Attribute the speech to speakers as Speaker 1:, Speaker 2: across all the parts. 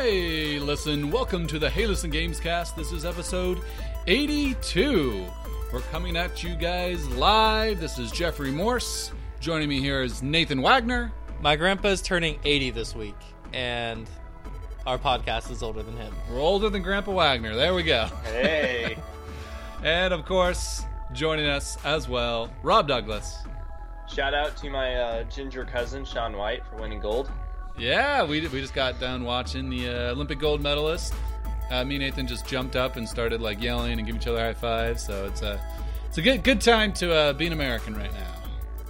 Speaker 1: Hey, listen, welcome to the Hey Listen Games Cast. This is episode 82. We're coming at you guys live. This is Jeffrey Morse. Joining me here is Nathan Wagner.
Speaker 2: My grandpa is turning 80 this week, and our podcast is older than him.
Speaker 1: We're older than Grandpa Wagner. There we go.
Speaker 3: Hey.
Speaker 1: And of course, joining us as well, Rob Douglas.
Speaker 3: Shout out to my uh, ginger cousin Shaun White for winning gold.
Speaker 1: Yeah, we, we just got done watching the uh, Olympic gold medalist. Uh, me and Nathan just jumped up and started like yelling and giving each other high fives. So it's a it's a good good time to uh, be an American right now.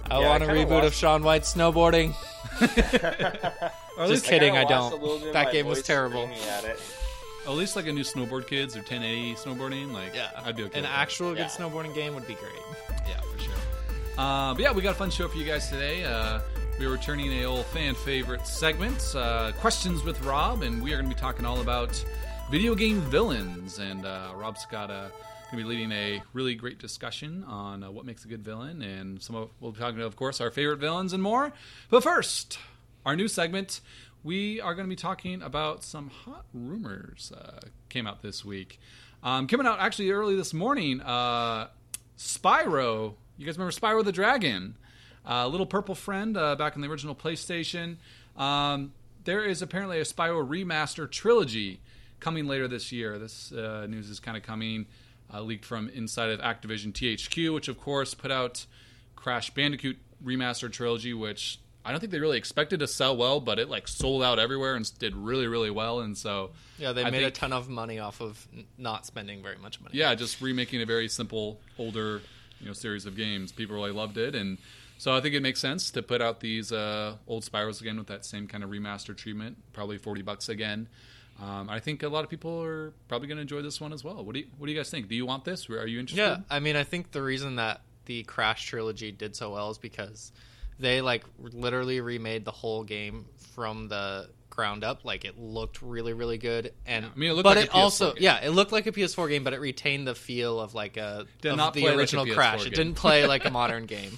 Speaker 2: I
Speaker 3: Yeah,
Speaker 2: want a
Speaker 3: kinda
Speaker 2: reboot of Shaun White snowboarding. Just kidding,
Speaker 3: kinda
Speaker 2: I don't.
Speaker 3: a little bit of
Speaker 2: That game was terrible.
Speaker 3: At
Speaker 1: at least like a new snowboard kids or 1080 snowboarding. Like
Speaker 2: Yeah,
Speaker 1: I'd be okay.
Speaker 2: An actual good
Speaker 3: Yeah.
Speaker 2: snowboarding game would be great.
Speaker 1: Yeah, for sure. Uh, but yeah, we got a fun show for you guys today. Uh, we are returning a old fan favorite segment, uh, questions with Rob, and we are going to be talking all about video game villains. And uh, Rob's got a going to be leading a really great discussion on uh, what makes a good villain, and some of we'll be talking, of course, our favorite villains and more. But first, our new segment. We are going to be talking about some hot rumors uh, came out this week. Um, coming out actually early this morning. Uh, Spyro. You guys remember Spyro the Dragon? Uh, little purple friend uh, back in the original PlayStation. Um, there is apparently a Spyro remaster trilogy coming later this year. This uh, news is kind of coming uh, leaked from inside of Activision THQ, which of course put out Crash Bandicoot remastered trilogy, which I don't think they really expected to sell well, but it like sold out everywhere and did really really well. And so
Speaker 2: Yeah, they
Speaker 1: I
Speaker 2: made a ton of money off of not spending very much money.
Speaker 1: yeah, just remaking a very simple, older, you know, series of games. People really loved it, and so I think it makes sense to put out these uh, old spirals again with that same kind of remaster treatment. Probably forty bucks again. Um, I think a lot of people are probably going to enjoy this one as well. What do you What do you guys think? Do you want this? Are you interested?
Speaker 2: Yeah, I mean, I think the reason that the Crash trilogy did so well is because they like literally remade the whole game from the ground up. Like it looked really, really good, and
Speaker 1: I mean, it looked
Speaker 2: but
Speaker 1: like a
Speaker 2: it
Speaker 1: PS4
Speaker 2: also
Speaker 1: game.
Speaker 2: yeah, it looked like a PS4 game, but it retained the feel of like a
Speaker 1: Did
Speaker 2: of
Speaker 1: not
Speaker 2: the
Speaker 1: play like
Speaker 2: original Crash.
Speaker 1: game.
Speaker 2: It didn't play like a modern game.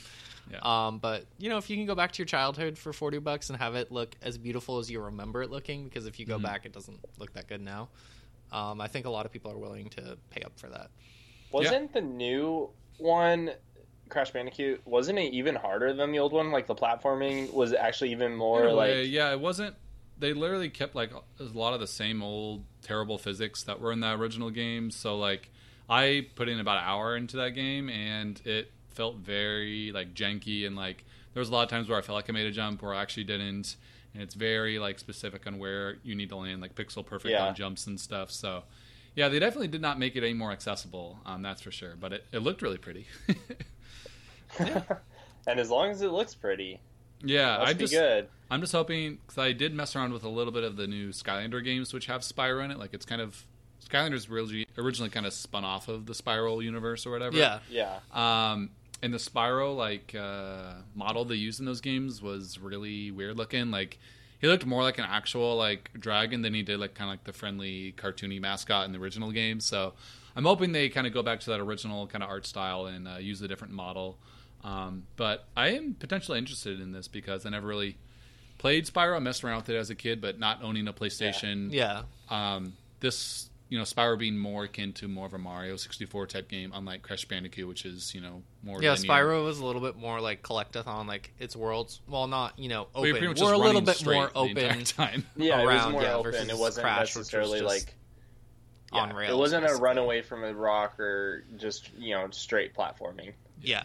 Speaker 1: Yeah.
Speaker 2: Um, but you know, if you can go back to your childhood for forty bucks and have it look as beautiful as you remember it looking, because if you
Speaker 1: Mm-hmm.
Speaker 2: go back, it doesn't look that good now. Um, I think a lot of people are willing to pay up for that.
Speaker 3: Wasn't the new one Crash Bandicoot? Wasn't it even harder than the old one? Like the platforming was actually even more
Speaker 1: In a
Speaker 3: like
Speaker 1: yeah, it wasn't. They literally kept like a lot of the same old terrible physics that were in the original game. So like, I put in about an hour into that game, and it felt very like janky and like there was a lot of times where I felt like I made a jump or I actually didn't. And it's very like specific on where you need to land, like pixel perfect
Speaker 3: Yeah.
Speaker 1: on jumps and stuff. So. Yeah, they definitely did not make it any more accessible. Um, that's for sure. But it, it looked really pretty.
Speaker 3: and as long as it looks pretty,
Speaker 1: yeah,
Speaker 3: must
Speaker 1: I
Speaker 3: be
Speaker 1: just
Speaker 3: good.
Speaker 1: I'm just hoping because I did mess around with a little bit of the new Skylander games, which have Spyro in it. Like it's kind of Skylander's really originally kind of spun off of the Spyro universe or whatever.
Speaker 2: Yeah,
Speaker 3: Yeah.
Speaker 1: Um, and the Spyro like uh, model they used in those games was really weird looking. Like he looked more like an actual like dragon than he did like kind of like the friendly cartoony mascot in the original game. So I'm hoping they kind of go back to that original kind of art style and uh, use a different model. Um, but I am potentially interested in this because I never really played Spyro. I messed around with it as a kid, but not owning a PlayStation
Speaker 2: yeah.
Speaker 1: um, this you know Spyro being more akin to more of a Mario 64 type game, unlike Crash Bandicoot, which is you know more
Speaker 2: Yeah,
Speaker 1: linear.
Speaker 2: Spyro was a little bit more like collectathon, like its worlds. Well, not you know
Speaker 1: Well, you're
Speaker 2: open.
Speaker 1: much
Speaker 2: We're
Speaker 1: just
Speaker 2: a little bit
Speaker 1: straight
Speaker 2: more
Speaker 1: the
Speaker 2: open
Speaker 1: time.
Speaker 3: Yeah, it was
Speaker 2: around,
Speaker 3: more
Speaker 2: yeah,
Speaker 3: open.
Speaker 2: versus
Speaker 3: It wasn't
Speaker 2: Crash, which was
Speaker 3: necessarily
Speaker 2: just
Speaker 3: like
Speaker 2: on rails.
Speaker 3: It wasn't a
Speaker 2: basically.
Speaker 3: runaway from a rock or just you know straight platforming.
Speaker 2: Yeah,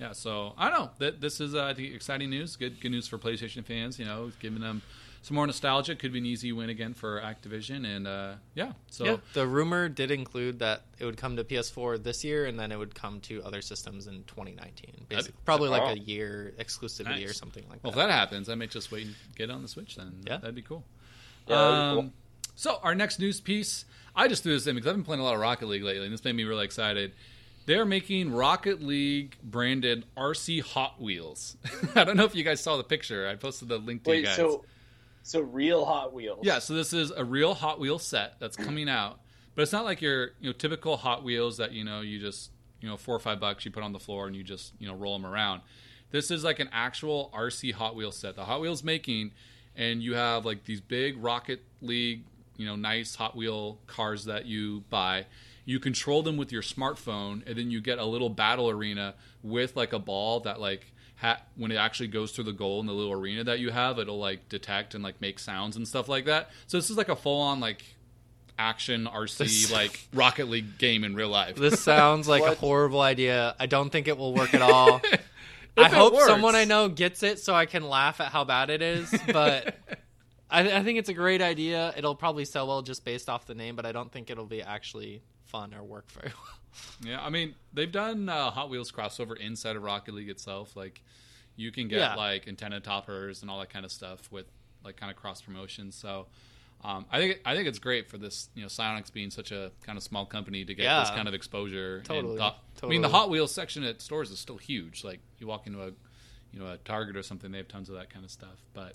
Speaker 1: Yeah, so I don't know. This is uh, exciting news. Good good news for PlayStation fans. You know, giving them some more nostalgia. Could be an easy win again for Activision, and uh, yeah. So
Speaker 2: yeah. The rumor did include that it would come to PS4 this year, and then it would come to other systems in 2019. Basically, probably like
Speaker 3: oh.
Speaker 2: a year exclusivity or something like that.
Speaker 1: well, if
Speaker 2: that.
Speaker 1: that happens, I may just wait and get it on the Switch. Then
Speaker 2: Yeah.
Speaker 1: that'd be cool.
Speaker 3: Yeah,
Speaker 1: Um,
Speaker 3: cool.
Speaker 1: So our next news piece, I just threw this in because I've been playing a lot of Rocket League lately, and this made me really excited. They're making Rocket League branded RC Hot Wheels. I don't know if you guys saw the picture. I posted the link to you guys.
Speaker 3: so so real Hot Wheels?
Speaker 1: yeah, so this is a real Hot Wheel set that's coming out, but it's not like your you know typical Hot Wheels that you know you just you know four or five bucks you put on the floor and you just you know roll them around. This is like an actual RC Hot Wheel set. The Hot Wheels making, and you have like these big Rocket League you know nice Hot Wheel cars that you buy. You control them with your smartphone, and then you get a little battle arena with like a ball that like ha- when it actually goes through the goal in the little arena that you have, it'll like detect and like make sounds and stuff like that. So this is like a full on like action RC
Speaker 2: This-
Speaker 1: like Rocket League game in real life.
Speaker 2: This sounds like a horrible idea. I don't think it will work at all. I hope
Speaker 1: works.
Speaker 2: someone I know gets it so I can laugh at how bad it is. But I, I think it's a great idea. It'll probably sell well just based off the name, but I don't think it'll be actually fun or work very well.
Speaker 1: Yeah, I mean they've done uh, Hot Wheels crossover inside of Rocket League itself. Like you can get
Speaker 2: Yeah.
Speaker 1: like antenna toppers and all that kind of stuff with like kind of cross promotion. So um, I think I think it's great for this. You know, Psyonix being such a kind of small company to get this kind of exposure. And
Speaker 2: Totally.
Speaker 1: the- I mean, the Hot Wheels section at stores is still huge. Like you walk into a you know a Target or something, they have tons of that kind of stuff. But,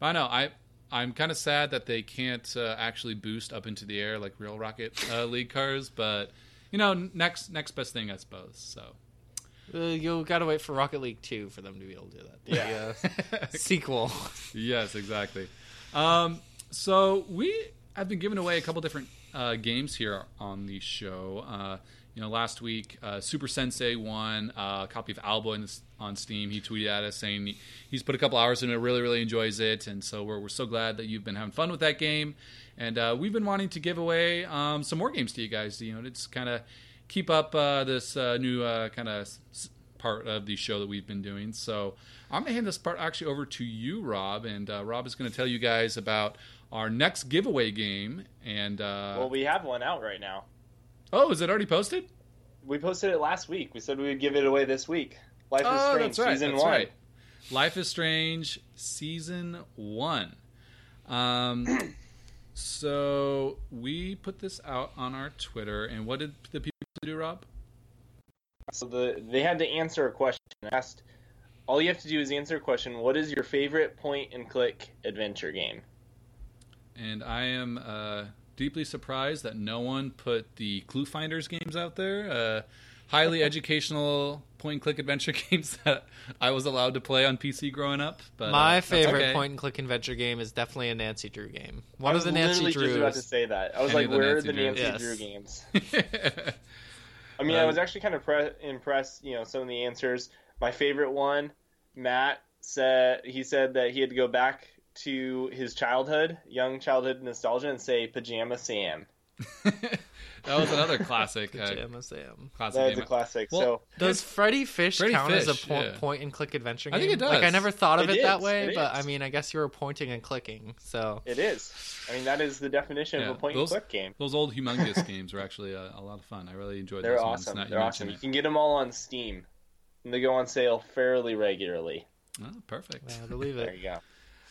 Speaker 1: but I know I. I'm kind of sad that they can't uh, actually boost up into the air like real Rocket uh, League cars, but you know, next next best thing, I suppose. So
Speaker 2: Uh, you got to wait for Rocket League 2 for them to be able to do that. The,
Speaker 3: Yeah.
Speaker 2: uh, sequel.
Speaker 1: yes, exactly. Um, so we have been giving away a couple different uh, games here on the show. Uh, you know, last week uh, Super Sensei won uh, a copy of Albo in on Steam. He tweeted at us saying he, he's put a couple hours in it, really, really enjoys it, and so we're, we're so glad that you've been having fun with that game. And uh, we've been wanting to give away um, some more games to you guys. You know, to just kind of keep up uh, this uh, new uh, kind of s- part of the show that we've been doing. So I'm going to hand this part actually over to you, Rob, and uh, Rob is going to tell you guys about our next giveaway game. And uh,
Speaker 3: Well, we have one out right now.
Speaker 1: oh, is it already posted?
Speaker 3: We posted it last week. We said we would give it away this week. Life is
Speaker 1: oh,
Speaker 3: Strange,
Speaker 1: right.
Speaker 3: season
Speaker 1: that's
Speaker 3: one.
Speaker 1: right. Life is Strange, season one. Um, so we put this out on our Twitter, and what did the people do, Rob?
Speaker 3: So the they had to answer a question. Asked, all you have to do is answer a question. What is your favorite point and click adventure game?
Speaker 1: And I am uh, deeply surprised that no one put the ClueFinders games out there. Uh, highly educational point and click adventure games that I was allowed to play on PC growing up. But uh,
Speaker 2: My
Speaker 1: that's
Speaker 2: favorite
Speaker 1: okay.
Speaker 2: point and click adventure game is definitely a Nancy Drew game.
Speaker 3: I
Speaker 2: One
Speaker 3: was
Speaker 2: of the Nancy
Speaker 3: literally just about to say that. I was
Speaker 1: Any
Speaker 3: like, where
Speaker 1: Nancy
Speaker 3: are the
Speaker 1: Drews.
Speaker 3: Nancy
Speaker 2: Yes.
Speaker 3: Drew games? I mean, I
Speaker 1: Um,
Speaker 3: was actually kind of pre- impressed. You know, some of the answers. My favorite one, Matt said he said that he had to go back to his childhood, young childhood nostalgia, and say Pajama Sam.
Speaker 1: that was another classic. Uh,
Speaker 2: Pajama Sam.
Speaker 1: classic
Speaker 3: That is
Speaker 1: game.
Speaker 3: a classic.
Speaker 1: Well,
Speaker 3: so
Speaker 2: Does Freddy Fish
Speaker 1: Freddy
Speaker 2: count as a
Speaker 1: Fish,
Speaker 2: point,
Speaker 1: yeah.
Speaker 2: point and click adventure game?
Speaker 1: I think it does.
Speaker 2: Like I never thought of
Speaker 3: It
Speaker 2: it, that
Speaker 3: is,
Speaker 2: way,
Speaker 3: it
Speaker 2: but I mean, I guess you were pointing and clicking. So
Speaker 3: it is. I mean, that is the definition
Speaker 1: Yeah,
Speaker 3: of a point
Speaker 1: those-
Speaker 3: and click game.
Speaker 1: Those old humongous games were actually a, a lot of fun. I really enjoyed
Speaker 3: They're
Speaker 1: those
Speaker 3: awesome.
Speaker 1: Now you
Speaker 3: They're
Speaker 1: mention
Speaker 3: awesome. You can get them all on Steam, and they go on sale fairly regularly.
Speaker 1: Oh, perfect.
Speaker 2: yeah, I believe
Speaker 3: There
Speaker 2: it.
Speaker 3: you go.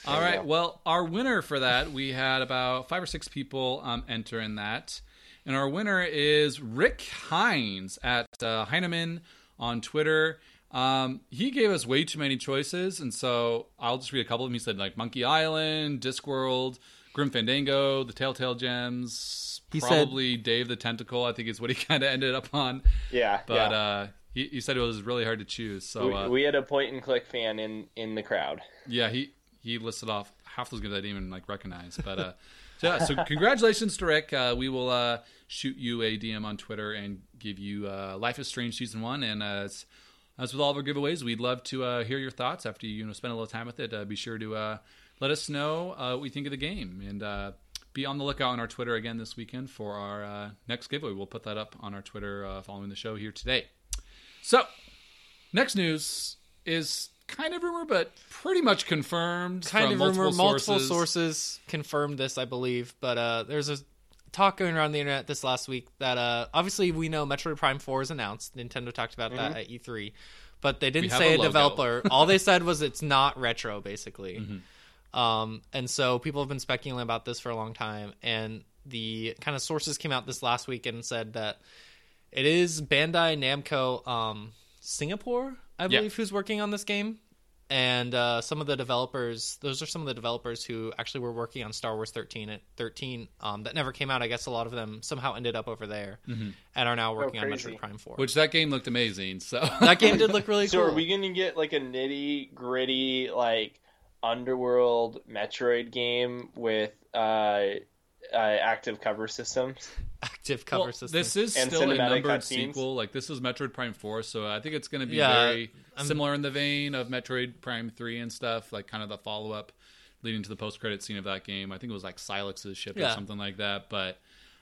Speaker 3: There you
Speaker 1: right.
Speaker 3: go.
Speaker 1: Well, our winner for that, we had about five or six people um, enter in that. And our winner is Rick Hines at uh, Heineman on Twitter. Um, he gave us way too many choices. And so I'll just read a couple of them. He said, like, Monkey Island, Discworld, Grim Fandango, The Telltale Gems,
Speaker 2: He said-
Speaker 1: probably Day of the Tentacle, I think is what he kind of ended up on.
Speaker 3: Yeah,
Speaker 1: But
Speaker 3: yeah.
Speaker 1: uh, he, he said it was really hard to choose. So
Speaker 3: we,
Speaker 1: uh,
Speaker 3: we had a point and click fan in in the crowd.
Speaker 1: yeah, he he listed off half those games I didn't even like recognize. But uh, so, yeah, so congratulations to Rick. Uh, we will uh, shoot you a DM on Twitter and give you uh, Life is Strange season one. And uh, as, as with all of our giveaways, we'd love to uh, hear your thoughts after you, you know spend a little time with it. Uh, be sure to let us know what you think of the game and. Be on the lookout on our Twitter again this weekend for our next giveaway. We'll put that up on our Twitter following the show here today. So, next news is kind of rumor, but pretty much confirmed.
Speaker 2: Kind of
Speaker 1: multiple
Speaker 2: rumor. Multiple
Speaker 1: sources.
Speaker 2: sources confirmed this, I believe. But uh, there's a talk going around the internet this last week that uh, obviously we know Metroid Prime Four is announced. Nintendo talked about that at E3, but they didn't say
Speaker 1: a
Speaker 2: a, developer. All they said was it's not retro, basically.
Speaker 1: Mm-hmm.
Speaker 2: Um, and so people have been speculating about this for a long time, and the kind of sources came out this last week and said that it is Bandai Namco um, Singapore, I
Speaker 1: Yeah.
Speaker 2: believe, who's working on this game. And uh, some of the developers, those are some of the developers who actually were working on Star Wars 13 at 13 um, that never came out. I guess a lot of them somehow ended up over there and are now working on
Speaker 3: crazy.
Speaker 2: Metroid Prime 4.
Speaker 1: Which that game looked amazing. So
Speaker 2: that game did look really
Speaker 3: So
Speaker 2: cool.
Speaker 3: are we gonna get like a nitty gritty like underworld Metroid game with uh uh, active cover systems.
Speaker 2: Active cover
Speaker 1: Well,
Speaker 2: system.
Speaker 1: this is
Speaker 3: And
Speaker 1: still a
Speaker 3: cinematic
Speaker 1: numbered
Speaker 3: cutscenes.
Speaker 1: sequel. Like this is Metroid Prime Four, so I think it's going to be
Speaker 2: Yeah,
Speaker 1: very
Speaker 2: I'm-
Speaker 1: similar in the vein of Metroid Prime Three and stuff. Like kind of the follow up, leading to the post credit scene of that game. I think it was like Sylux's ship or something like that. But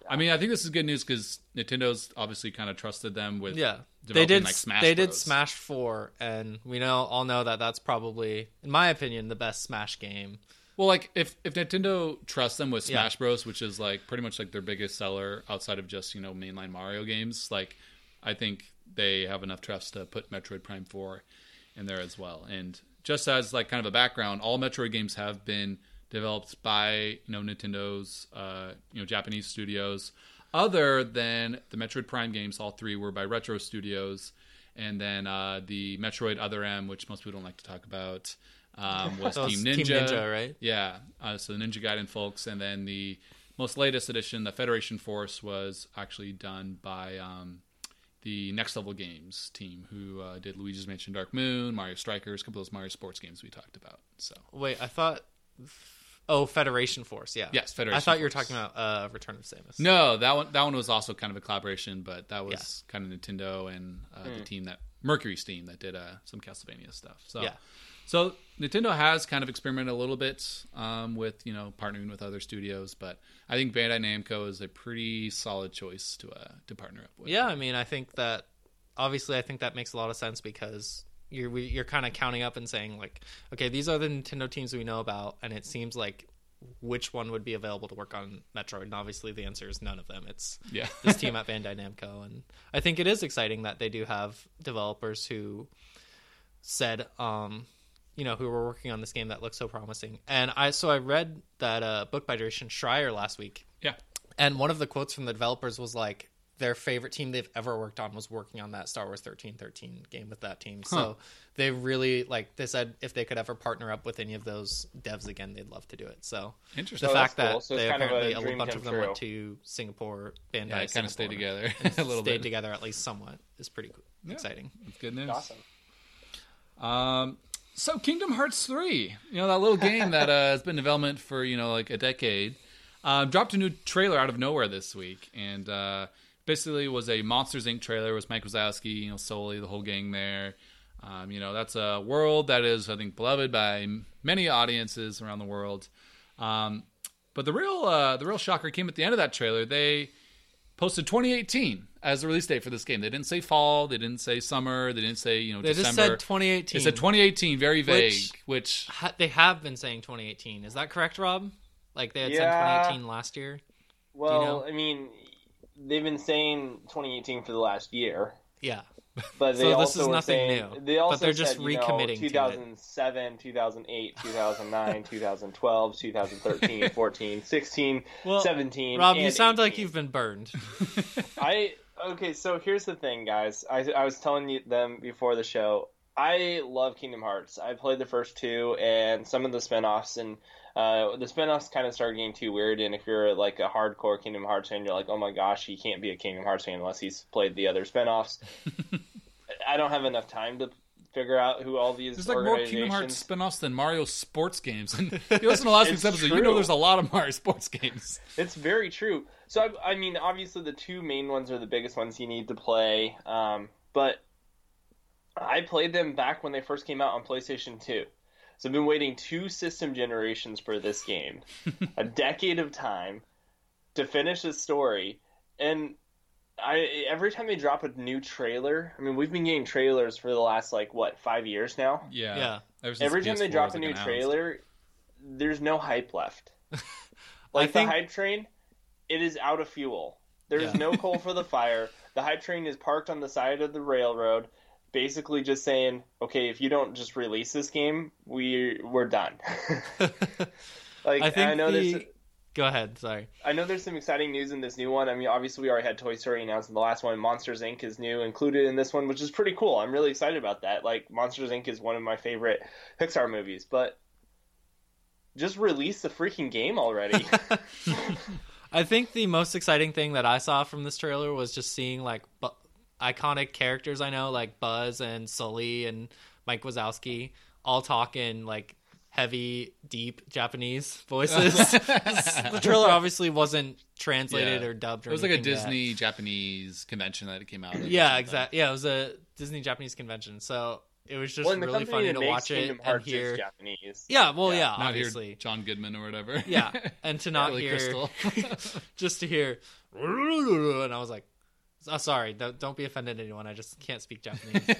Speaker 1: I mean, I think this is good news because Nintendo's obviously kind of trusted them with
Speaker 2: yeah, they did.
Speaker 1: like, Smash
Speaker 2: they did Smash Four, and we know all know that that's probably, in my opinion, the best Smash game.
Speaker 1: Well, like if if Nintendo trusts them with
Speaker 2: Yeah.
Speaker 1: Smash Bros, which is like pretty much like their biggest seller outside of just you know mainline Mario games, like I think they have enough trust to put Metroid Prime Four in there as well. And just as like kind of a background, all Metroid games have been developed by you know Nintendo's uh, you know Japanese studios. Other than the Metroid Prime games, all three were by Retro Studios, and then uh, the Metroid Other M, which most people don't like to talk about, um, was
Speaker 2: That was
Speaker 1: Team
Speaker 2: Team
Speaker 1: Ninja.
Speaker 2: Ninja, right?
Speaker 1: Yeah, uh, so the Ninja Gaiden folks, and then the most latest edition, the Federation Force, was actually done by um, the Next Level Games team, who uh, did Luigi's Mansion: Dark Moon, Mario Strikers, a couple of those Mario sports games we talked about. So
Speaker 2: Wait, I thought. Oh, Federation Force. Yeah.
Speaker 1: Yes, Federation
Speaker 2: I thought you were talking about uh, Return of Samus.
Speaker 1: no, that one that one was also kind of a collaboration, but that was kind of Nintendo and uh, the team that MercurySteam that did uh, some Castlevania stuff. So
Speaker 2: Yeah.
Speaker 1: So Nintendo has kind of experimented a little bit um, with you know partnering with other studios, but I think Bandai Namco is a pretty solid choice to uh, to partner up with.
Speaker 2: Yeah, I mean, I think that obviously, I think that makes a lot of sense because you're you're kind of counting up and saying like, okay, these are the Nintendo teams we know about, and it seems like which one would be available to work on Metroid, and obviously the answer is none of them. It's
Speaker 1: yeah,
Speaker 2: this team at Bandai Namco, and I think it is exciting that they do have developers who said, um, you know, who were working on this game that looks so promising. And I so I read that uh, book by Jason Schreier last week,
Speaker 1: yeah.
Speaker 2: and one of the quotes from the developers was like, their favorite team they've ever worked on was working on that Star Wars thirteen thirteen game with that team.
Speaker 1: Huh.
Speaker 2: So they really like they said if they could ever partner up with any of those devs again, they'd love to do it. So
Speaker 1: Interesting.
Speaker 2: the
Speaker 3: Oh,
Speaker 2: fact
Speaker 3: that's
Speaker 2: that
Speaker 3: cool. So
Speaker 2: they
Speaker 3: kind of a
Speaker 2: apparently a, bunch of them
Speaker 3: true.
Speaker 2: went to Singapore, Bandai,
Speaker 1: yeah, kind of stay
Speaker 2: Singapore,
Speaker 1: together
Speaker 2: and
Speaker 1: a little
Speaker 2: stayed
Speaker 1: bit.
Speaker 2: together at least somewhat is pretty cool.
Speaker 1: Yeah.
Speaker 2: exciting.
Speaker 1: That's good news.
Speaker 3: Awesome.
Speaker 1: Um, so Kingdom Hearts three, you know that little game that uh, has been in development for you know like a decade, uh, dropped a new trailer out of nowhere this week, and uh, basically was a Monsters Inc. trailer. It was Mike Wazowski, you know, Sully, the whole gang there. Um, you know, that's a world that is, I think, beloved by many audiences around the world. Um, but the real, uh, the real shocker came at the end of that trailer. They posted 2018 as the release date for this game. They didn't say fall. They didn't say summer. They didn't say you know
Speaker 2: They
Speaker 1: December.
Speaker 2: just said 2018.
Speaker 1: They said 2018, very vague.
Speaker 2: Which-
Speaker 1: Which,
Speaker 2: Ha- they have been saying 2018. Is that correct, Rob? Like they had
Speaker 3: Yeah.
Speaker 2: said 2018 last year.
Speaker 3: Well, you
Speaker 2: know?
Speaker 3: I mean, they've been saying 2018 for the last year,
Speaker 2: Yeah.
Speaker 3: but they
Speaker 2: So this
Speaker 3: also
Speaker 2: is
Speaker 3: were
Speaker 2: nothing
Speaker 3: saying,
Speaker 2: new.
Speaker 3: They also
Speaker 2: But they're just
Speaker 3: said, you know,
Speaker 2: recommitting to
Speaker 3: 2007, 2008, 2009, 2012, 2013, 14, 16,
Speaker 2: Well,
Speaker 3: 17.
Speaker 2: Rob, you
Speaker 3: and
Speaker 2: sound like you've been burned.
Speaker 3: I okay. So here's the thing, guys. I I was telling you them before the show. I love Kingdom Hearts. I played the first two and some of the spin-offs and uh, the spin-offs kind of started getting too weird and if you're like a hardcore Kingdom Hearts fan you're like oh my gosh he can't be a Kingdom Hearts fan unless he's played the other spin-offs I don't have enough time to figure out who all these are.
Speaker 1: there's like more Kingdom Hearts spin-offs than Mario sports games. And you listen to last week's episode, you know there's a lot of Mario sports games.
Speaker 3: It's very true. So I, I mean, obviously the two main ones are the biggest ones you need to play. Um, but I played them back when they first came out on PlayStation Two. So I've been waiting two system generations for this game, a decade of time to finish the story, and I every time they drop a new trailer, I mean we've been getting trailers for the last like what five years now.
Speaker 1: Yeah.
Speaker 2: Yeah.
Speaker 3: Every time they
Speaker 1: PS4
Speaker 3: drop a new
Speaker 1: announced.
Speaker 3: trailer, there's no hype left. Like
Speaker 2: think-
Speaker 3: the hype train, it is out of fuel. There's
Speaker 2: Yeah.
Speaker 3: no coal for the fire. The hype train is parked on the side of the railroad, basically just saying, "Okay, if you don't just release this game, we we're done." like
Speaker 2: I think I
Speaker 3: know
Speaker 2: the.
Speaker 3: there's
Speaker 2: Go ahead. Sorry.
Speaker 3: I know there's some exciting news in this new one. I mean, obviously we already had Toy Story announced in the last one. Monsters Inc. is new included in this one, which is pretty cool. I'm really excited about that. Like Monsters Inc. is one of my favorite Pixar movies, but just release the freaking game already.
Speaker 2: I think the most exciting thing that I saw from this trailer was just seeing like bu- iconic characters I know, like Buzz and Sully and Mike Wazowski, all talking like heavy, deep Japanese voices. the trailer obviously wasn't translated
Speaker 1: Yeah.
Speaker 2: or dubbed. Or
Speaker 1: It was like a
Speaker 2: anything yet.
Speaker 1: Disney Japanese convention that it came out.
Speaker 2: Yeah, exactly. Yeah, it was a Disney Japanese convention, so it was just
Speaker 3: well,
Speaker 2: really
Speaker 3: company
Speaker 2: funny to watch
Speaker 3: Kingdom
Speaker 2: it
Speaker 3: Hearts
Speaker 2: and hear.
Speaker 3: is Japanese.
Speaker 2: Yeah, well,
Speaker 3: Yeah,
Speaker 2: yeah,
Speaker 1: Not
Speaker 2: obviously.
Speaker 1: here, John Goodman or whatever.
Speaker 2: Yeah, and to not hear
Speaker 1: Crystal.
Speaker 2: just to hear, and I was like, oh, sorry, don't, don't be offended, anyone. I just can't speak Japanese.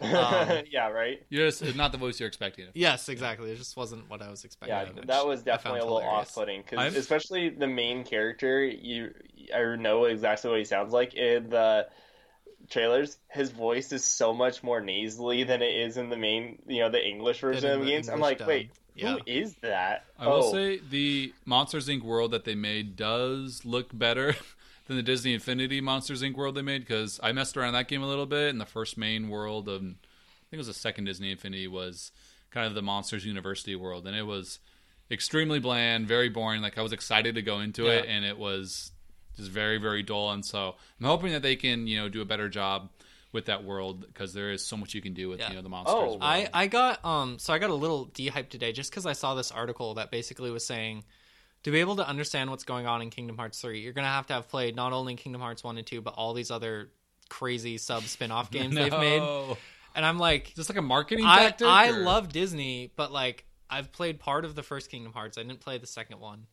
Speaker 2: Um,
Speaker 3: yeah, right.
Speaker 1: You're just, not the voice you're expecting.
Speaker 2: yes, exactly. It just wasn't what I was expecting.
Speaker 3: Yeah, that was definitely a little
Speaker 2: hilarious.
Speaker 3: off-putting because especially the main character, you I know exactly what he sounds like in the trailers. His voice is so much more nasally than it is in the main, you know, the English version
Speaker 2: in
Speaker 3: of
Speaker 2: the
Speaker 3: the games. I'm like,
Speaker 2: dub.
Speaker 3: wait,
Speaker 2: Yeah.
Speaker 3: who is that?
Speaker 1: I will
Speaker 3: oh,
Speaker 1: say the Monsters Inc. world that they made does look better than the Disney Infinity Monsters Inc. world they made because I messed around that game a little bit, and the first main world of I think it was the second Disney Infinity was kind of the Monsters University world, and it was extremely bland, very boring. Like I was excited to go into it, and it was just very very dull. And so I'm hoping that they can you know do a better job with that world because there is so much you can do with
Speaker 2: Yeah.
Speaker 1: you know the monsters.
Speaker 3: Oh,
Speaker 1: world.
Speaker 2: I, I got um so I got a little dehyped today just because I saw this article that basically was saying to be able to understand what's going on in Kingdom Hearts 3, you're gonna have to have played not only Kingdom Hearts 1 and 2, but all these other crazy sub spin off games they've made. And I'm like
Speaker 1: Just like a marketing
Speaker 2: I,
Speaker 1: tactic.
Speaker 2: I
Speaker 1: or-
Speaker 2: love Disney, but like I've played part of the first Kingdom Hearts. I didn't play the second one.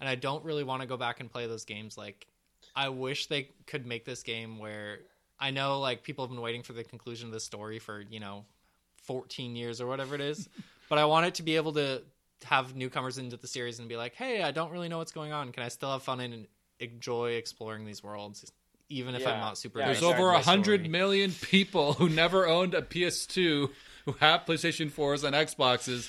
Speaker 2: And I don't really want to go back and play those games. Like I wish they could make this game where I know like people have been waiting for the conclusion of the story for, you know, 14 years or whatever it is, but I want it to be able to have newcomers into the series and be like, "Hey, I don't really know what's going on. Can I still have fun and enjoy exploring these worlds?" Even if I'm not super.
Speaker 3: Yeah,
Speaker 1: There's over a hundred million people who never owned a PS2, who have PlayStation 4s and Xboxes,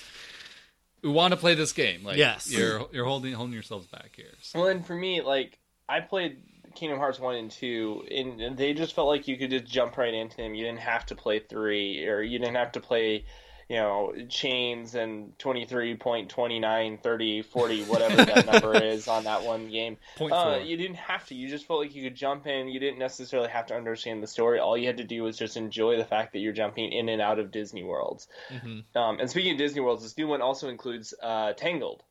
Speaker 1: who want to play this game. Like,
Speaker 2: Yes.
Speaker 1: you're you're holding holding yourselves back here. So-
Speaker 3: Well, and for me, like I played Kingdom Hearts one and two, and and they just felt like you could just jump right into them. You didn't have to play three, or you didn't have to play, you know, chains and 23.29, 30, 40, whatever that number is on that one game.
Speaker 1: Point
Speaker 3: Uh, you didn't have to. You just felt like you could jump in. You didn't necessarily have to understand the story. All you had to do was just enjoy the fact that you're jumping in and out of Disney worlds.
Speaker 2: Mhm.
Speaker 3: Um, and speaking of Disney worlds, this new one also includes uh, Tangled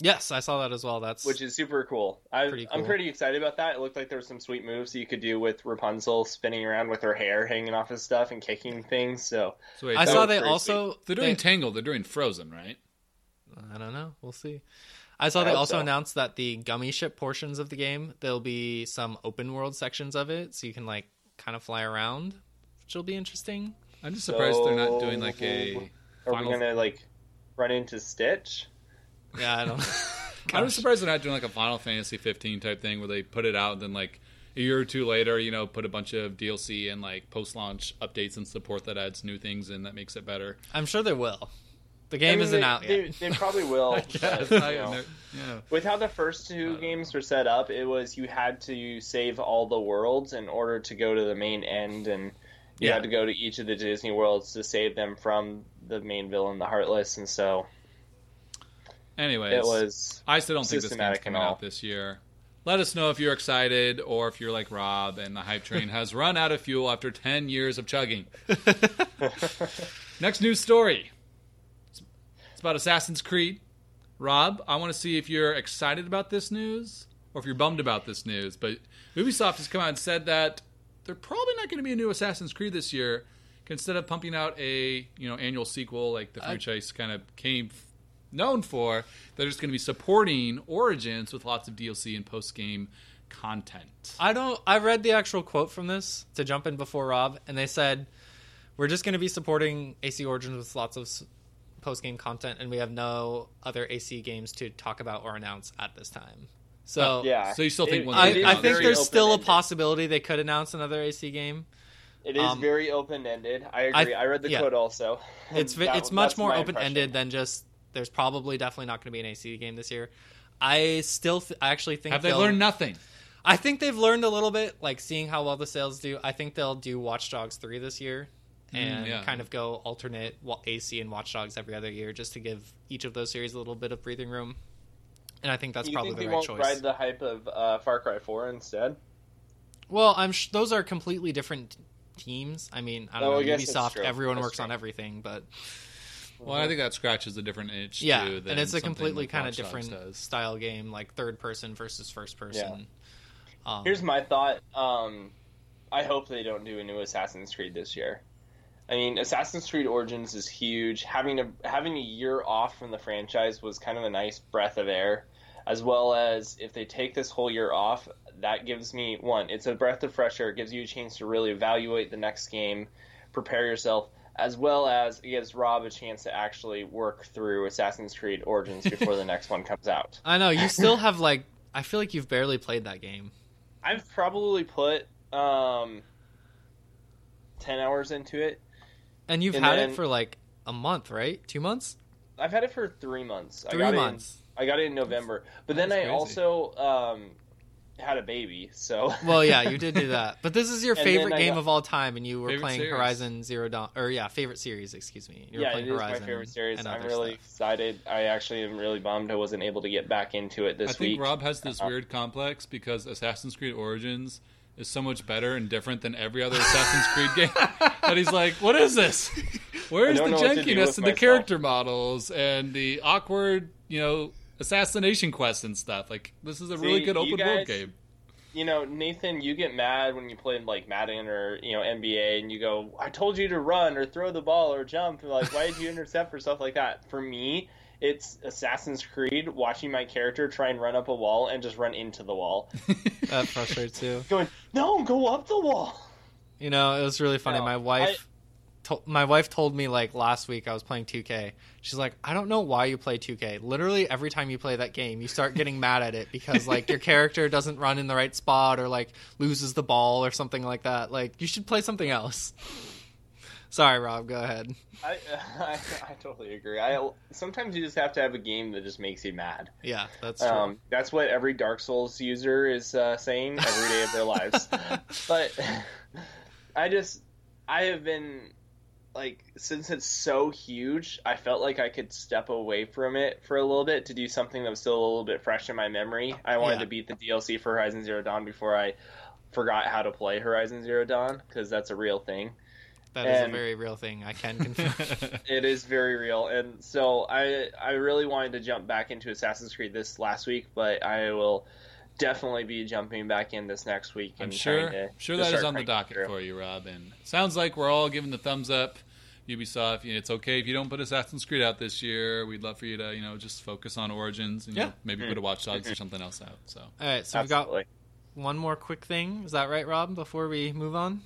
Speaker 2: Yes, I saw that as well. That's
Speaker 3: which is super cool. I,
Speaker 2: Pretty
Speaker 3: I'm pretty excited about that. It looked like there were some sweet moves that you could do with Rapunzel spinning around with her hair hanging off of stuff and kicking things. So
Speaker 1: So wait,
Speaker 2: I saw
Speaker 3: was
Speaker 2: they
Speaker 3: pretty
Speaker 2: also
Speaker 1: they're doing
Speaker 2: they-
Speaker 1: Tangled. They're doing Frozen, right?
Speaker 2: I don't know. We'll see. I saw
Speaker 3: I
Speaker 2: they also
Speaker 3: so.
Speaker 2: announced that the gummi ship portions of the game there'll be some open world sections of it, so you can like kind of fly around, which will be interesting.
Speaker 1: I'm just surprised they're not doing like a.
Speaker 3: are
Speaker 1: Final-
Speaker 3: we gonna like run into Stitch?
Speaker 2: Yeah, I don't.
Speaker 1: I'm surprised they're not doing like a Final Fantasy 15 type thing where they put it out and then like a year or two later, you know, put a bunch of DLC and like post-launch updates and support that adds new things and that makes it better.
Speaker 2: I'm sure they will. The
Speaker 3: I
Speaker 2: game
Speaker 3: mean,
Speaker 2: isn't
Speaker 3: they,
Speaker 2: out
Speaker 3: they,
Speaker 2: yet.
Speaker 3: They probably will.
Speaker 1: Yes,
Speaker 3: but,
Speaker 1: I-
Speaker 3: you know.
Speaker 1: yeah.
Speaker 3: With how the first two games were set up, it was you had to save all the worlds in order to go to the main end, and you
Speaker 2: Yeah.
Speaker 3: had to go to each of the Disney worlds to save them from the main villain, the Heartless, and so
Speaker 1: Anyways,
Speaker 3: it was.
Speaker 1: I still don't think this game's
Speaker 3: systematic
Speaker 1: coming out this year. Let us know if you're excited or if you're like Rob and the hype train has run out of fuel after 10 years of chugging. Next news story. It's it's about Assassin's Creed. Rob, I want to see if you're excited about this news or if you're bummed about this news. But Ubisoft has come out and said that they're probably not going to be a new Assassin's Creed this year. Instead of pumping out a you know annual sequel like the uh, franchise kind of came f- known for, they're just going to be supporting Origins with lots of DLC and post game content.
Speaker 2: I don't. I read the actual quote from this to jump in before Rob, and they said we're just going to be supporting AC Origins with lots of post game content, and we have no other AC games to talk about or announce at this time. So
Speaker 3: Yeah.
Speaker 1: So you still think
Speaker 3: It-
Speaker 1: one
Speaker 2: I, I think there's still a possibility they could announce another AC game.
Speaker 3: It is
Speaker 2: Um,
Speaker 3: very open ended. I
Speaker 2: I-
Speaker 3: agree. I, read the
Speaker 2: yeah.
Speaker 3: quote also.
Speaker 2: It's
Speaker 3: That-
Speaker 2: it's much more open ended than just. There's probably definitely not going to be an AC game this year. I still th- I actually think
Speaker 1: Have they
Speaker 2: they'll-
Speaker 1: learned nothing?
Speaker 2: I think they've learned a little bit, like seeing how well the sales do. I think they'll do Watch Dogs 3 this year and
Speaker 1: Mm, yeah.
Speaker 2: kind of go alternate AC and Watch Dogs every other year just to give each of those series a little bit of breathing room. And I think that's
Speaker 3: you
Speaker 2: probably
Speaker 3: think
Speaker 2: the
Speaker 3: they
Speaker 2: right
Speaker 3: won't
Speaker 2: choice.
Speaker 3: ride the hype of uh, Far Cry 4 instead?
Speaker 2: Well, I'm sh- those are completely different teams. I mean, I don't
Speaker 3: Oh, I
Speaker 2: know.
Speaker 3: guess that's
Speaker 2: Ubisoft,
Speaker 3: true.
Speaker 2: everyone
Speaker 3: That's
Speaker 2: works
Speaker 3: true.
Speaker 2: on everything, but
Speaker 1: Well, I think that scratches a different itch.
Speaker 2: yeah,
Speaker 1: too, than
Speaker 2: and it's a completely
Speaker 1: like
Speaker 2: kind of different
Speaker 1: does.
Speaker 2: style game, like third person versus first person. Um,
Speaker 3: Here's my thought. Um, I hope they don't do a new Assassin's Creed this year. I mean, Assassin's Creed Origins is huge. Having a having a year off from the franchise was kind of a nice breath of air, as well as if they take this whole year off, that gives me one. It's a breath of fresh air. It gives you a chance to really evaluate the next game, prepare yourself, as well as it gives Rob a chance to actually work through Assassin's Creed Origins before the next one comes out.
Speaker 2: I know you still have like I feel like you've barely played that game.
Speaker 3: I've probably put um, ten hours into it.
Speaker 2: And you've
Speaker 3: And
Speaker 2: had
Speaker 3: then-
Speaker 2: it for like a month, right? Two months?
Speaker 3: I've had it for three months. I
Speaker 2: Three
Speaker 3: got
Speaker 2: months.
Speaker 3: It in, I got it in November, but then I
Speaker 1: crazy.
Speaker 3: also um, had a baby. So
Speaker 2: Well, yeah, you did do that. But this is your favorite game
Speaker 3: got-
Speaker 2: of all time, and you were
Speaker 1: Favorite
Speaker 2: playing
Speaker 1: series.
Speaker 2: Horizon Zero Dawn, or yeah, favorite series, excuse me. You were
Speaker 3: yeah, it
Speaker 2: playing
Speaker 3: is
Speaker 2: Horizon
Speaker 3: my favorite series.
Speaker 2: and
Speaker 3: I'm really
Speaker 2: stuff.
Speaker 3: excited. I actually am really bummed I wasn't able to get back into it this
Speaker 1: I think
Speaker 3: week.
Speaker 1: Rob has this
Speaker 3: Uh,
Speaker 1: weird complex because Assassin's Creed Origins is so much better and different than every other Assassin's Creed game that he's like, "What is this? Where's the
Speaker 3: don't know what to do
Speaker 1: jankiness
Speaker 3: with
Speaker 1: and the
Speaker 3: myself."
Speaker 1: character models and the awkward, you know, assassination quests and stuff? Like, this is a really good
Speaker 3: you
Speaker 1: open world game."
Speaker 3: you know, Nathan, you get mad when you play like Madden or you know NBA, and you go, "I told you to run or throw the ball or jump." Like, why did you intercept or stuff like that? For me, it's Assassin's Creed watching my character try and run up a wall and just run into the wall,
Speaker 2: That frustrates you.
Speaker 3: going, "No, go up the wall."
Speaker 2: You know, it was really funny.
Speaker 3: No,
Speaker 2: my wife, to- my wife told me like last week I was playing 2K. She's like, I don't know why you play 2K. Literally every time you play that game, you start getting mad at it because like your character doesn't run in the right spot or like loses the ball or something like that. Like you should play something else. Sorry, Rob. Go ahead.
Speaker 3: I, I I totally agree. I sometimes you just have to have a game that just makes you mad.
Speaker 2: Yeah, that's true.
Speaker 3: Um, that's what every Dark Souls user is uh, saying every day of their lives. But I just, I have been like, since it's so huge, I felt like I could step away from it for a little bit to do something that was still a little bit fresh in my memory. I wanted
Speaker 2: Yeah.
Speaker 3: to beat the DLC for Horizon Zero Dawn before I forgot how to play Horizon Zero Dawn because that's a real thing.
Speaker 2: that is a very real thing. I can confirm.
Speaker 3: It is very real, and so I I really wanted to jump back into Assassin's Creed this last week, but I will definitely be jumping back in this next week.
Speaker 1: I'm
Speaker 3: And
Speaker 1: sure,
Speaker 3: trying to
Speaker 1: sure that is on the docket
Speaker 3: through.
Speaker 1: for you, Rob. And it sounds like we're all giving the thumbs up. Ubisoft, you know, it's okay if you don't put Assassin's Creed out this year. We'd love for you to, you know, just focus on Origins and you
Speaker 2: Yeah.
Speaker 1: know, maybe put a Watch Dogs or something else out. So
Speaker 2: All right, so we've got
Speaker 3: Absolutely.
Speaker 2: one more quick thing. Is that right, Rob? Before we move on.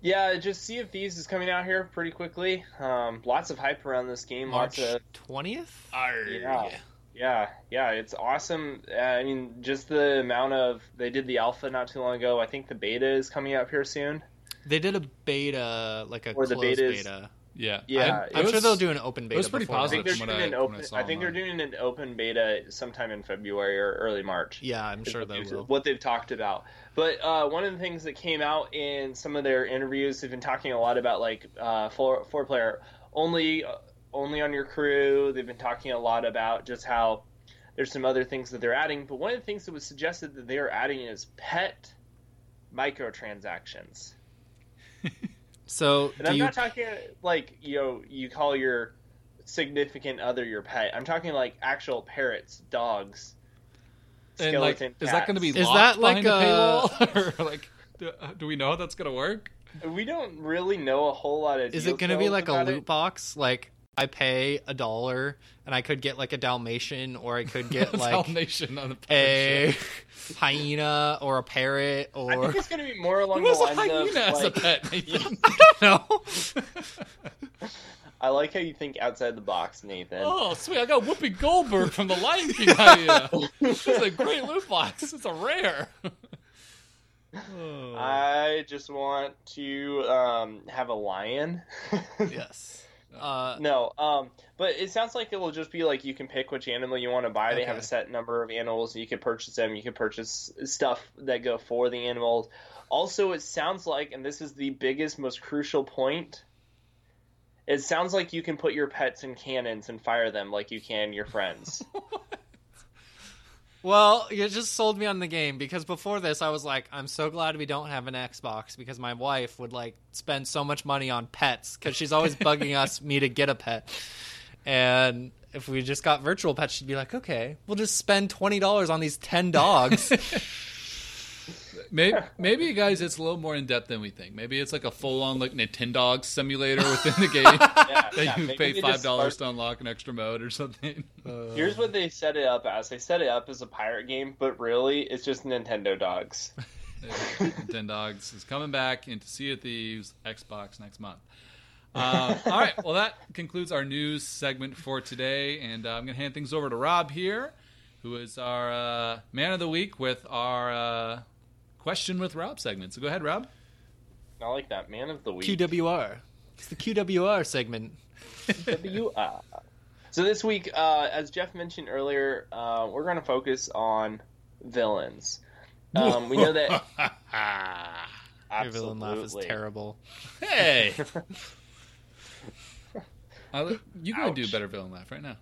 Speaker 3: Yeah, just Sea of Thieves is coming out here pretty quickly. Um, lots of hype around this game.
Speaker 2: March
Speaker 3: Lots of
Speaker 2: twentieth.
Speaker 3: yeah, yeah, yeah. It's awesome. Uh, I mean, just the amount of they did the alpha not too long ago. I think the beta is coming up here soon.
Speaker 2: They did a beta, like a
Speaker 3: Or
Speaker 2: closed
Speaker 3: beta is-
Speaker 2: beta.
Speaker 1: yeah,
Speaker 3: Yeah,
Speaker 1: I-
Speaker 3: it
Speaker 2: I'm
Speaker 1: it
Speaker 2: sure they'll do an open beta.
Speaker 1: was pretty
Speaker 2: before
Speaker 3: I
Speaker 1: positive
Speaker 2: that.
Speaker 3: think they're doing
Speaker 1: I-
Speaker 3: an
Speaker 1: from what I
Speaker 3: open. I think they're doing an open beta sometime in February or early March.
Speaker 2: Yeah, I'm sure
Speaker 3: what
Speaker 2: they
Speaker 3: they've-
Speaker 2: will.
Speaker 3: What they've talked about, but uh, one of the things that came out in some of their interviews, they've been talking a lot about like uh, four four player only uh, only on your crew. They've been talking a lot about just how there's some other things that they're adding. But one of the things that was suggested that they are adding is pet microtransactions.
Speaker 2: So,
Speaker 3: And
Speaker 2: do
Speaker 3: I'm
Speaker 2: you?
Speaker 3: not talking like you know you call your significant other your pet. I'm talking like actual parrots, dogs.
Speaker 1: And like,
Speaker 3: skeleton
Speaker 1: is that going to be
Speaker 2: Is that like
Speaker 1: a
Speaker 2: a-
Speaker 1: paywall? or like, do, do we know how that's going to work?
Speaker 3: We don't really know a whole lot of.
Speaker 2: Is it
Speaker 3: going
Speaker 2: going to be like a loot
Speaker 3: it.
Speaker 2: box? Like I pay a dollar and I could get like a Dalmatian, or I could get like
Speaker 1: Dalmatian on the
Speaker 2: a hyena or a parrot, or I
Speaker 3: think it's going to be more along
Speaker 1: Who
Speaker 3: the
Speaker 1: has a
Speaker 3: lines
Speaker 1: hyena
Speaker 3: of
Speaker 1: as a
Speaker 3: like,
Speaker 1: pet? Nathan?
Speaker 2: no.
Speaker 3: I like how you think outside the box, Nathan.
Speaker 1: oh, sweet! I got Whoopi Goldberg from The Lion King. I, uh, this is a great loot box. It's a rare. Oh.
Speaker 3: I just want to um, have a lion.
Speaker 2: yes. Uh,
Speaker 3: no, um, but it sounds like it will just be like you can pick which animal you want to buy. They have a set number of animals. You can purchase them. You can purchase stuff that go for the animals. Also, it sounds like, and this is the biggest, most crucial point. It sounds like you can put your pets in cannons and fire them like you can your friends.
Speaker 2: Well, you just sold me on the game because before this, I was like, I'm so glad we don't have an Xbox because my wife would like spend so much money on pets because she's always bugging us me to get a pet, And if we just got virtual pets, she'd be like, okay, we'll just spend twenty dollars on these ten dogs.
Speaker 1: Maybe, maybe, guys, it's a little more in depth than we think. Maybe it's like a full on like Nintendo simulator within the game
Speaker 3: Yeah,
Speaker 1: that
Speaker 3: yeah,
Speaker 1: you
Speaker 3: maybe
Speaker 1: pay five dollars
Speaker 3: start-
Speaker 1: to unlock an extra mode or something.
Speaker 3: Here's what they set it up as. They set it up as a pirate game, but really, it's just Nintendogs.
Speaker 1: Nintendogs is coming back into Sea of Thieves Xbox next month. Um, all right, well that concludes our news segment for today, and uh, I'm going to hand things over to Rob here, who is our uh, man of the week with our uh, question with Rob segment. So go ahead, Rob.
Speaker 3: I like that. Man of the week.
Speaker 2: QWR. It's the QWR segment.
Speaker 3: WR. So this week, uh, as Jeff mentioned earlier, uh, we're going to focus on villains. Um, we know that
Speaker 2: Your villain laugh is terrible.
Speaker 1: hey, I, you can do a better villain laugh right now.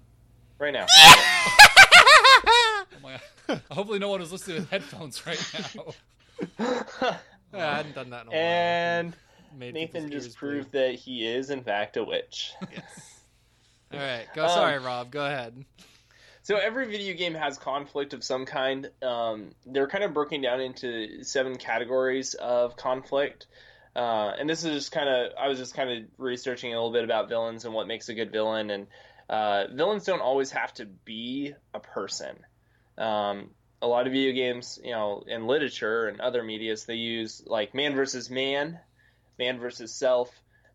Speaker 3: Right now,
Speaker 1: Oh my God. Hopefully, no one is listening with headphones right now.
Speaker 2: I hadn't done that in a while.
Speaker 3: and Nathan just proved that he is in fact a witch.
Speaker 2: Yes. All right, go.
Speaker 3: Um,
Speaker 2: Sorry, Rob. Go ahead.
Speaker 3: So every video game has conflict of some kind. Um, they're kind of broken down into seven categories of conflict. Uh, and this is just kind of, I was just kind of researching a little bit about villains and what makes a good villain. And uh, villains don't always have to be a person. Um, a lot of video games, you know, in literature and other medias, they use like man versus man, man versus self,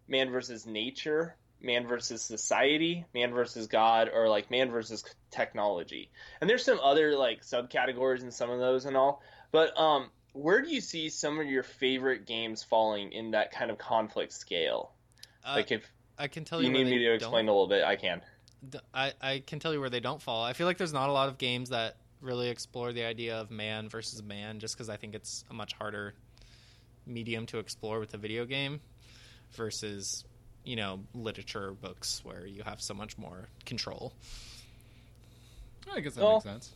Speaker 3: man versus nature, man versus society, man versus God, or like man versus technology. And there's some other like subcategories in some of those and all. But um, where do you see some of your favorite games falling in that kind of conflict scale?
Speaker 2: Uh,
Speaker 3: like if
Speaker 2: I can tell
Speaker 3: you
Speaker 2: you.
Speaker 3: need me to
Speaker 2: don't-
Speaker 3: explain a little bit, I can.
Speaker 2: I, I can tell you where they don't fall. I feel like there's not a lot of games that really explore the idea of man versus man, just because I think it's a much harder medium to explore with a video game versus you know literature or books where you have so much more control.
Speaker 1: I guess that
Speaker 3: Well,
Speaker 1: makes sense.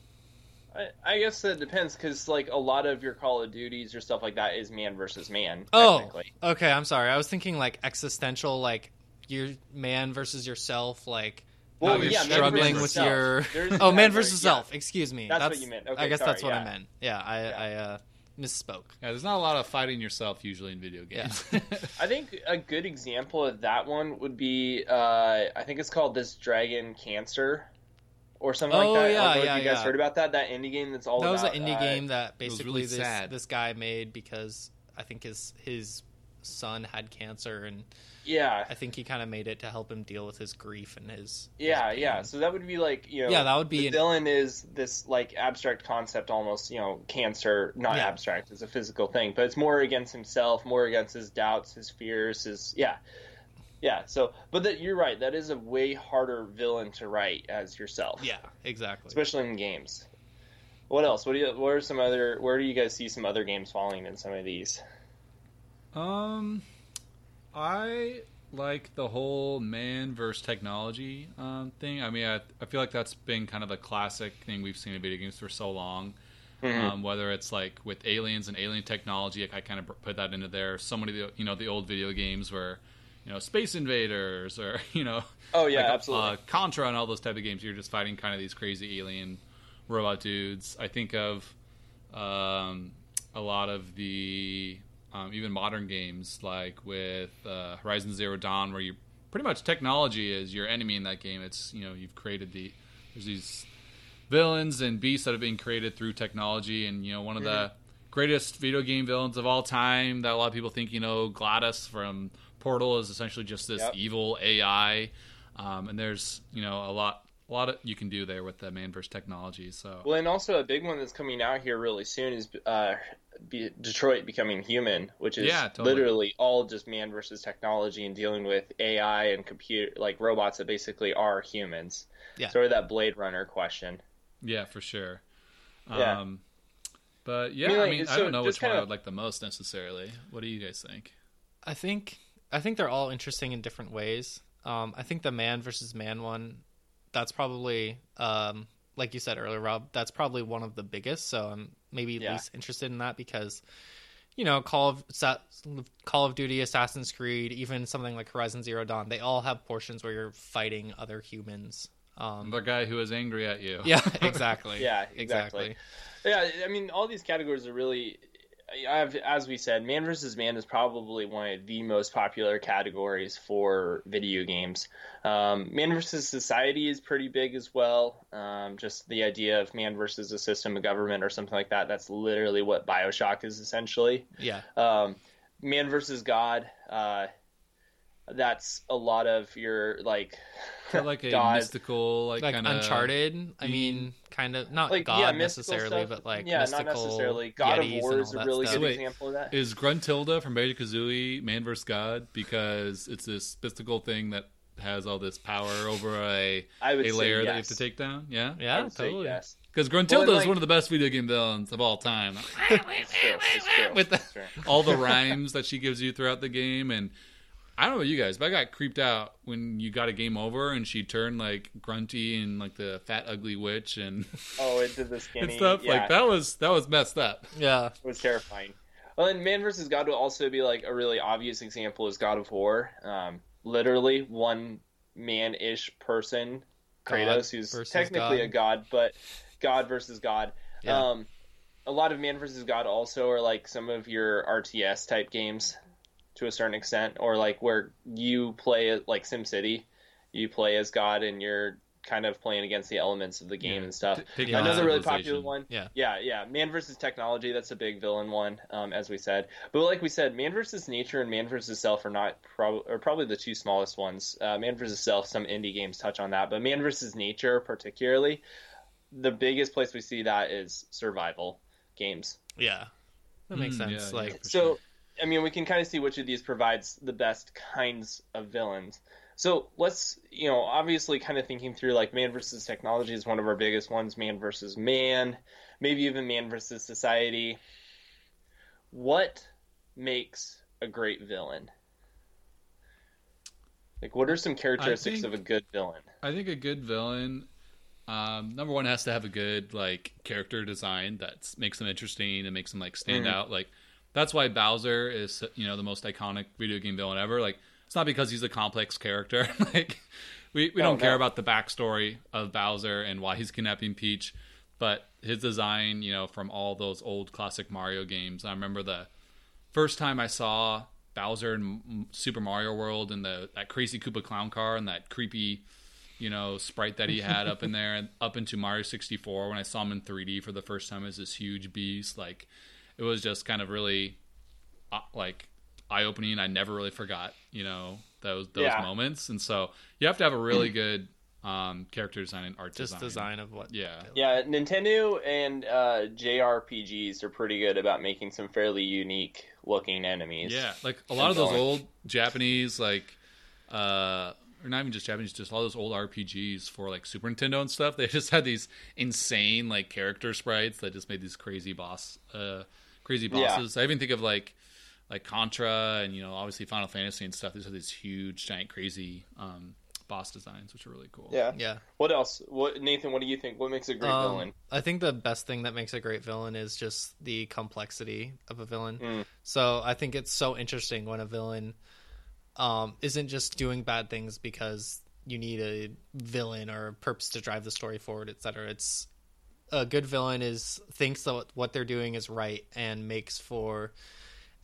Speaker 3: I, I guess that depends because like a lot of your Call of Duties or stuff like that is man versus man.
Speaker 2: Oh, okay. I'm sorry. I was thinking like existential, like your man versus yourself, like
Speaker 3: Well,
Speaker 2: how you're
Speaker 3: yeah,
Speaker 2: struggling with
Speaker 3: self.
Speaker 2: your
Speaker 3: There's
Speaker 2: oh man versus
Speaker 3: yeah.
Speaker 2: self. Excuse me.
Speaker 3: That's what you meant. Okay,
Speaker 2: I guess
Speaker 3: sorry,
Speaker 2: that's what I meant. Yeah, I
Speaker 3: Yeah.
Speaker 2: I uh, misspoke.
Speaker 1: Yeah, there's not a lot of fighting yourself usually in video
Speaker 2: Yeah.
Speaker 1: games.
Speaker 3: I think a good example of that one would be uh, I think it's called this Dragon Cancer or something
Speaker 2: Oh,
Speaker 3: like that. I
Speaker 2: yeah,
Speaker 3: don't know
Speaker 2: yeah,
Speaker 3: if you guys
Speaker 2: yeah.
Speaker 3: heard about that. That indie game that's all about
Speaker 2: that was an indie
Speaker 3: uh,
Speaker 2: game that basically
Speaker 1: really
Speaker 2: this
Speaker 1: sad.
Speaker 2: this guy made because I think his his son had cancer and
Speaker 3: Yeah,
Speaker 2: I think he kind of made it to help him deal with his grief and his his
Speaker 3: yeah,
Speaker 2: pain.
Speaker 3: yeah. So that would be like you know.
Speaker 2: Yeah, that would be an-
Speaker 3: villain is this like abstract concept, almost you know, cancer. Not
Speaker 2: Yeah.
Speaker 3: abstract; it's a physical thing, but it's more against himself, more against his doubts, his fears, his yeah. Yeah, so but that you're right. That is a way harder villain to write as yourself.
Speaker 2: yeah, exactly.
Speaker 3: especially in games. What else? What do you? What are some other? Where do you guys see some other games falling in some of these?
Speaker 1: Um, I like the whole man versus technology um, thing. I mean, I, I feel like that's been kind of a classic thing we've seen in video games for so long. Um, whether it's like with aliens and alien technology, I kind of put that into there. So many, of the, you know, the old video games where, you know, Space Invaders or you know,
Speaker 3: Oh yeah,
Speaker 1: like,
Speaker 3: absolutely.
Speaker 1: Uh, Contra and all those type of games. You're just fighting kind of these crazy alien robot dudes. I think of um, a lot of the um, even modern games like with uh, Horizon Zero Dawn, where you pretty much technology is your enemy in that game. It's you know you've created the there's these villains and beasts that have been created through technology, and you know one of the greatest video game villains of all time that a lot of people think you know GLaDOS from Portal is essentially just this
Speaker 3: Yep.
Speaker 1: evil AI, um, and there's you know a lot a lot of you can do there with the man versus technology. So
Speaker 3: well, and also a big one that's coming out here really soon is uh, be, Detroit becoming human, which is
Speaker 1: Yeah, totally.
Speaker 3: literally all just man versus technology and dealing with AI and computer like robots that basically are humans.
Speaker 2: Yeah.
Speaker 3: Sort of that Blade Runner question.
Speaker 1: Yeah, for sure.
Speaker 3: Yeah.
Speaker 1: Um, but yeah,
Speaker 3: I
Speaker 1: I
Speaker 3: mean,
Speaker 1: mean,
Speaker 3: like,
Speaker 1: I
Speaker 3: so
Speaker 1: don't know which one I would like the most necessarily. What do you guys think?
Speaker 2: I think I think they're all interesting in different ways. Um, I think the man versus man one, that's probably um, like you said earlier, Rob. That's probably one of the biggest. So I'm maybe
Speaker 3: Yeah.
Speaker 2: least interested in that because you know, Call of Sa- Call of Duty, Assassin's Creed, even something like Horizon Zero Dawn, they all have portions where you're fighting other humans. Um,
Speaker 1: The guy who is angry at you.
Speaker 2: yeah, exactly.
Speaker 3: Yeah, exactly. Yeah, I mean, all these categories are really, I've, as we said, man versus man is probably one of the most popular categories for video games. Um, man versus society is pretty big as well. Um, just the idea of man versus a system of government or something like that. That's literally what Bioshock is essentially.
Speaker 2: Yeah.
Speaker 3: Um, man versus God. Uh, that's a lot of your like
Speaker 1: like a
Speaker 3: God.
Speaker 1: mystical, like,
Speaker 2: Like
Speaker 1: kind of
Speaker 2: Uncharted. I mean, kind of not
Speaker 3: like
Speaker 2: God
Speaker 3: yeah,
Speaker 2: necessarily,
Speaker 3: stuff.
Speaker 2: but like
Speaker 3: yeah,
Speaker 2: mystical
Speaker 3: not necessarily. God
Speaker 2: Yetis
Speaker 3: of War is a really
Speaker 2: stuff.
Speaker 3: good
Speaker 1: Wait,
Speaker 3: example of that.
Speaker 1: Is Gruntilda from Banjo Kazooie man versus God because it's this mystical thing that has all this power over a
Speaker 3: I would
Speaker 1: a
Speaker 3: say
Speaker 1: layer that you have to take down? Yeah,
Speaker 2: Yeah, totally.
Speaker 3: yes.
Speaker 1: Because Gruntilda
Speaker 3: Well,
Speaker 1: is one of the best video game villains of all time.
Speaker 3: It's true. It's true.
Speaker 2: With the-
Speaker 3: It's true.
Speaker 1: all the rhymes that she gives you throughout the game, and I don't know about you guys, but I got creeped out when you got a game over and she turned like grunty and like the fat ugly witch and,
Speaker 3: Oh, into the skinny and
Speaker 1: stuff.
Speaker 3: Yeah,
Speaker 1: Like that was that was messed up.
Speaker 2: Yeah.
Speaker 3: it was terrifying. Well, and Man versus God will also be like a really obvious example is God of War. Um, literally one man-ish person,
Speaker 2: God
Speaker 3: Kratos, who's technically
Speaker 2: God.
Speaker 3: a god, but God versus God.
Speaker 2: Yeah.
Speaker 3: Um, a lot of Man versus God also are like some of your RTS type games to a certain extent, or like where you play like SimCity, you play as God and you're kind of playing against the elements of the game
Speaker 1: Yeah.
Speaker 3: and stuff.
Speaker 1: T-
Speaker 2: Yeah.
Speaker 3: Another really popular one.
Speaker 2: Yeah.
Speaker 3: Yeah, yeah. Man versus technology, that's a big villain one, um, as we said. But like we said, man versus nature and man versus self are not prob- are probably the two smallest ones. Uh, man versus self, some indie games touch on that, but man versus nature, particularly, the biggest place we see that is survival games.
Speaker 2: Yeah. That makes
Speaker 1: Mm,
Speaker 2: sense.
Speaker 1: yeah,
Speaker 2: like
Speaker 1: yeah.
Speaker 3: So,
Speaker 1: sure.
Speaker 3: I mean, we can kind of see which of these provides the best kinds of villains. So let's, you know, obviously kind of thinking through like man versus technology is one of our biggest ones, man versus man, maybe even man versus society. What makes a great villain? Like, what are some characteristics
Speaker 1: think-
Speaker 3: of a good villain?
Speaker 1: I think a good villain, um, number one, has to have a good like character design that makes them interesting and makes them like stand
Speaker 3: Mhm.
Speaker 1: out. Like that's why Bowser is you know the most iconic video game villain ever. Like it's not because he's a complex character. like we we
Speaker 3: No,
Speaker 1: don't care about the backstory of Bowser and why he's kidnapping Peach, but his design, you know, from all those old classic Mario games. I remember the first time I saw Bowser in Super Mario World and the that crazy Koopa clown car and that creepy, you know, sprite that he had up in there and up into Mario 64 when I saw him in 3D for the first time as this huge beast like it was just kind of really uh, like eye opening. I never really forgot, you know, those those
Speaker 3: Yeah.
Speaker 1: moments. And so you have to have a really good um, character design and art
Speaker 2: just
Speaker 1: design.
Speaker 2: design of what.
Speaker 1: Yeah.
Speaker 3: Yeah, Nintendo and uh, JRPGs are pretty good about making some fairly unique looking enemies.
Speaker 1: Yeah, like a lot of those old Japanese, like, uh, or not even just Japanese, just all those old RPGs for like Super Nintendo and stuff. They just had these insane like character sprites that just made these crazy boss, uh, crazy
Speaker 3: Yeah.
Speaker 1: bosses. I even think of like, like Contra and you know obviously Final Fantasy and stuff. These have these huge, giant, crazy um, boss designs, which are really cool.
Speaker 3: Yeah.
Speaker 2: Yeah.
Speaker 3: What else? What Nathan? What do you think? What makes a great
Speaker 2: Um,
Speaker 3: villain?
Speaker 2: I think the best thing that makes a great villain is just the complexity of a villain.
Speaker 3: Mm.
Speaker 2: So I think it's so interesting when a villain um, isn't just doing bad things because you need a villain or a purpose to drive the story forward, etc. It's a good villain is thinks that what they're doing is right and makes for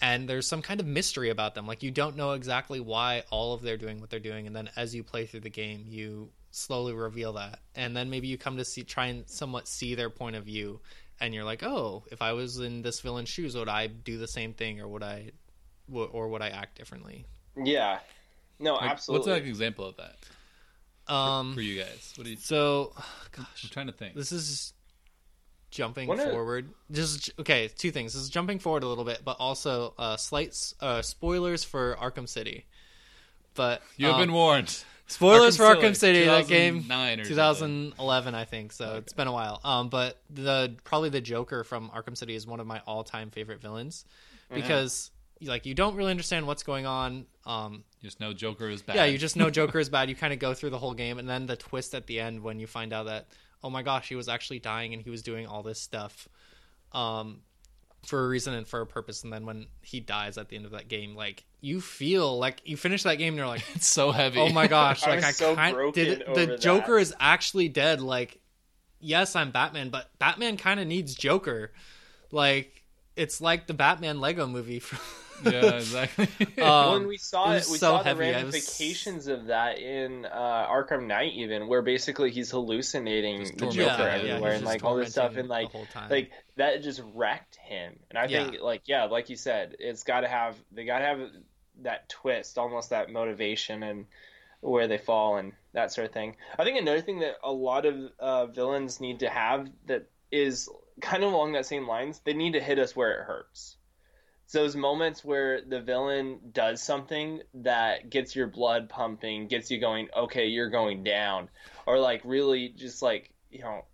Speaker 2: and there's some kind of mystery about them like you don't know exactly why all of they're doing what they're doing and then as you play through the game you slowly reveal that and then maybe you come to see try and somewhat see their point of view and you're like oh if i was in this villain's shoes would i do the same thing or would i w- or would i act differently
Speaker 3: Yeah. No,
Speaker 1: Like,
Speaker 3: absolutely.
Speaker 1: What's an example of that
Speaker 2: um
Speaker 1: for you guys? What do you?
Speaker 2: so gosh.
Speaker 1: I'm trying to think.
Speaker 2: this is jumping
Speaker 3: Wanna-
Speaker 2: forward. Just okay two things. This is jumping forward a little bit but also uh slight uh spoilers for arkham city. But
Speaker 1: you have
Speaker 2: um,
Speaker 1: been warned.
Speaker 2: spoilers for
Speaker 1: Arkham
Speaker 2: arkham city that game
Speaker 1: 2009
Speaker 2: 2011 i think so it's been a while. Um but the probably the joker from arkham city is one of my all-time favorite villains because like you don't really understand what's going on um
Speaker 1: Just know Joker is bad.
Speaker 2: yeah, you just know Joker is bad. You kind of go through the whole game, and then the twist at the end when you find out that oh my gosh, he was actually dying and he was doing all this stuff. Um, for a reason and for a purpose. And then when he dies at the end of that game, like you feel like you finish that game and you're like,
Speaker 1: It's so heavy.
Speaker 2: oh my gosh, like
Speaker 3: was
Speaker 2: I
Speaker 3: so
Speaker 2: kind
Speaker 3: broken
Speaker 2: did
Speaker 3: over
Speaker 2: the Joker is actually dead. Like, yes, I'm Batman, but Batman kind of needs Joker. Like, it's like the Batman Lego movie. From
Speaker 1: yeah, exactly.
Speaker 2: Um,
Speaker 3: when we saw
Speaker 2: it
Speaker 3: it, we
Speaker 2: so
Speaker 3: saw the
Speaker 2: heavy. I was-
Speaker 3: ramifications of that in uh, Arkham Knight, even where basically he's hallucinating
Speaker 1: Just
Speaker 3: the Joker.
Speaker 1: Yeah,
Speaker 3: everywhere
Speaker 2: he's
Speaker 3: and like all this stuff, and like
Speaker 2: the whole time.
Speaker 3: like that just wrecked him. And I
Speaker 2: Yeah.
Speaker 3: think like yeah, like you said, it's got to have they got to have that twist, almost that motivation and where they fall and that sort of thing. I think another thing that a lot of uh, villains need to have that is kind of along that same lines. They need to hit us where it hurts. It's those moments where the villain does something that gets your blood pumping, gets you going, okay, you're going down, or like really just like you know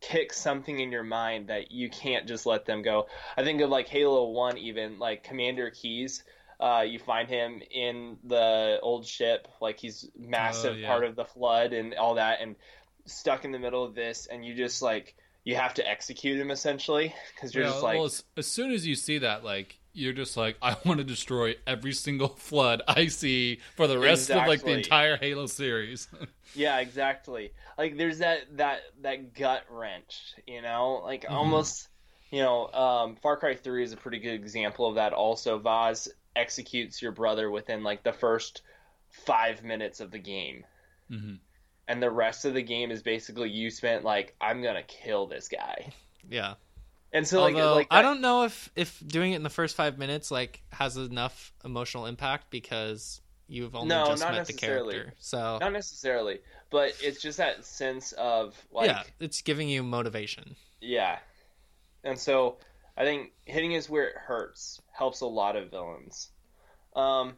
Speaker 3: kick something in your mind that you can't just let them go. I think of like Halo 1 even like Commander Keyes uh, you find him in the old ship like he's massive
Speaker 1: Oh, yeah.
Speaker 3: part of the flood and all that and stuck in the middle of this and you just like you have to execute him essentially because you're
Speaker 1: Yeah,
Speaker 3: just like
Speaker 1: well, as, as soon as you see that, like you're just like, I want to destroy every single flood I see for the rest of like the entire Halo series.
Speaker 3: Yeah, exactly. Like there's that that that gut wrench, you know, like
Speaker 1: Mm-hmm.
Speaker 3: almost, you know, um, Far Cry Three is a pretty good example of that. Also, Vaas executes your brother within like the first five minutes of the game,
Speaker 1: Mhm.
Speaker 3: and the rest of the game is basically you spent like I'm gonna kill this guy,
Speaker 2: yeah.
Speaker 3: And so
Speaker 2: Although
Speaker 3: like
Speaker 2: I
Speaker 3: that-
Speaker 2: don't know if if doing it in the first five minutes like has enough emotional impact because you've only
Speaker 3: No,
Speaker 2: just met the character. So
Speaker 3: not necessarily, but it's just that sense of like
Speaker 2: yeah, it's giving you motivation.
Speaker 3: Yeah. And so I think hitting is where it hurts helps a lot of villains. Um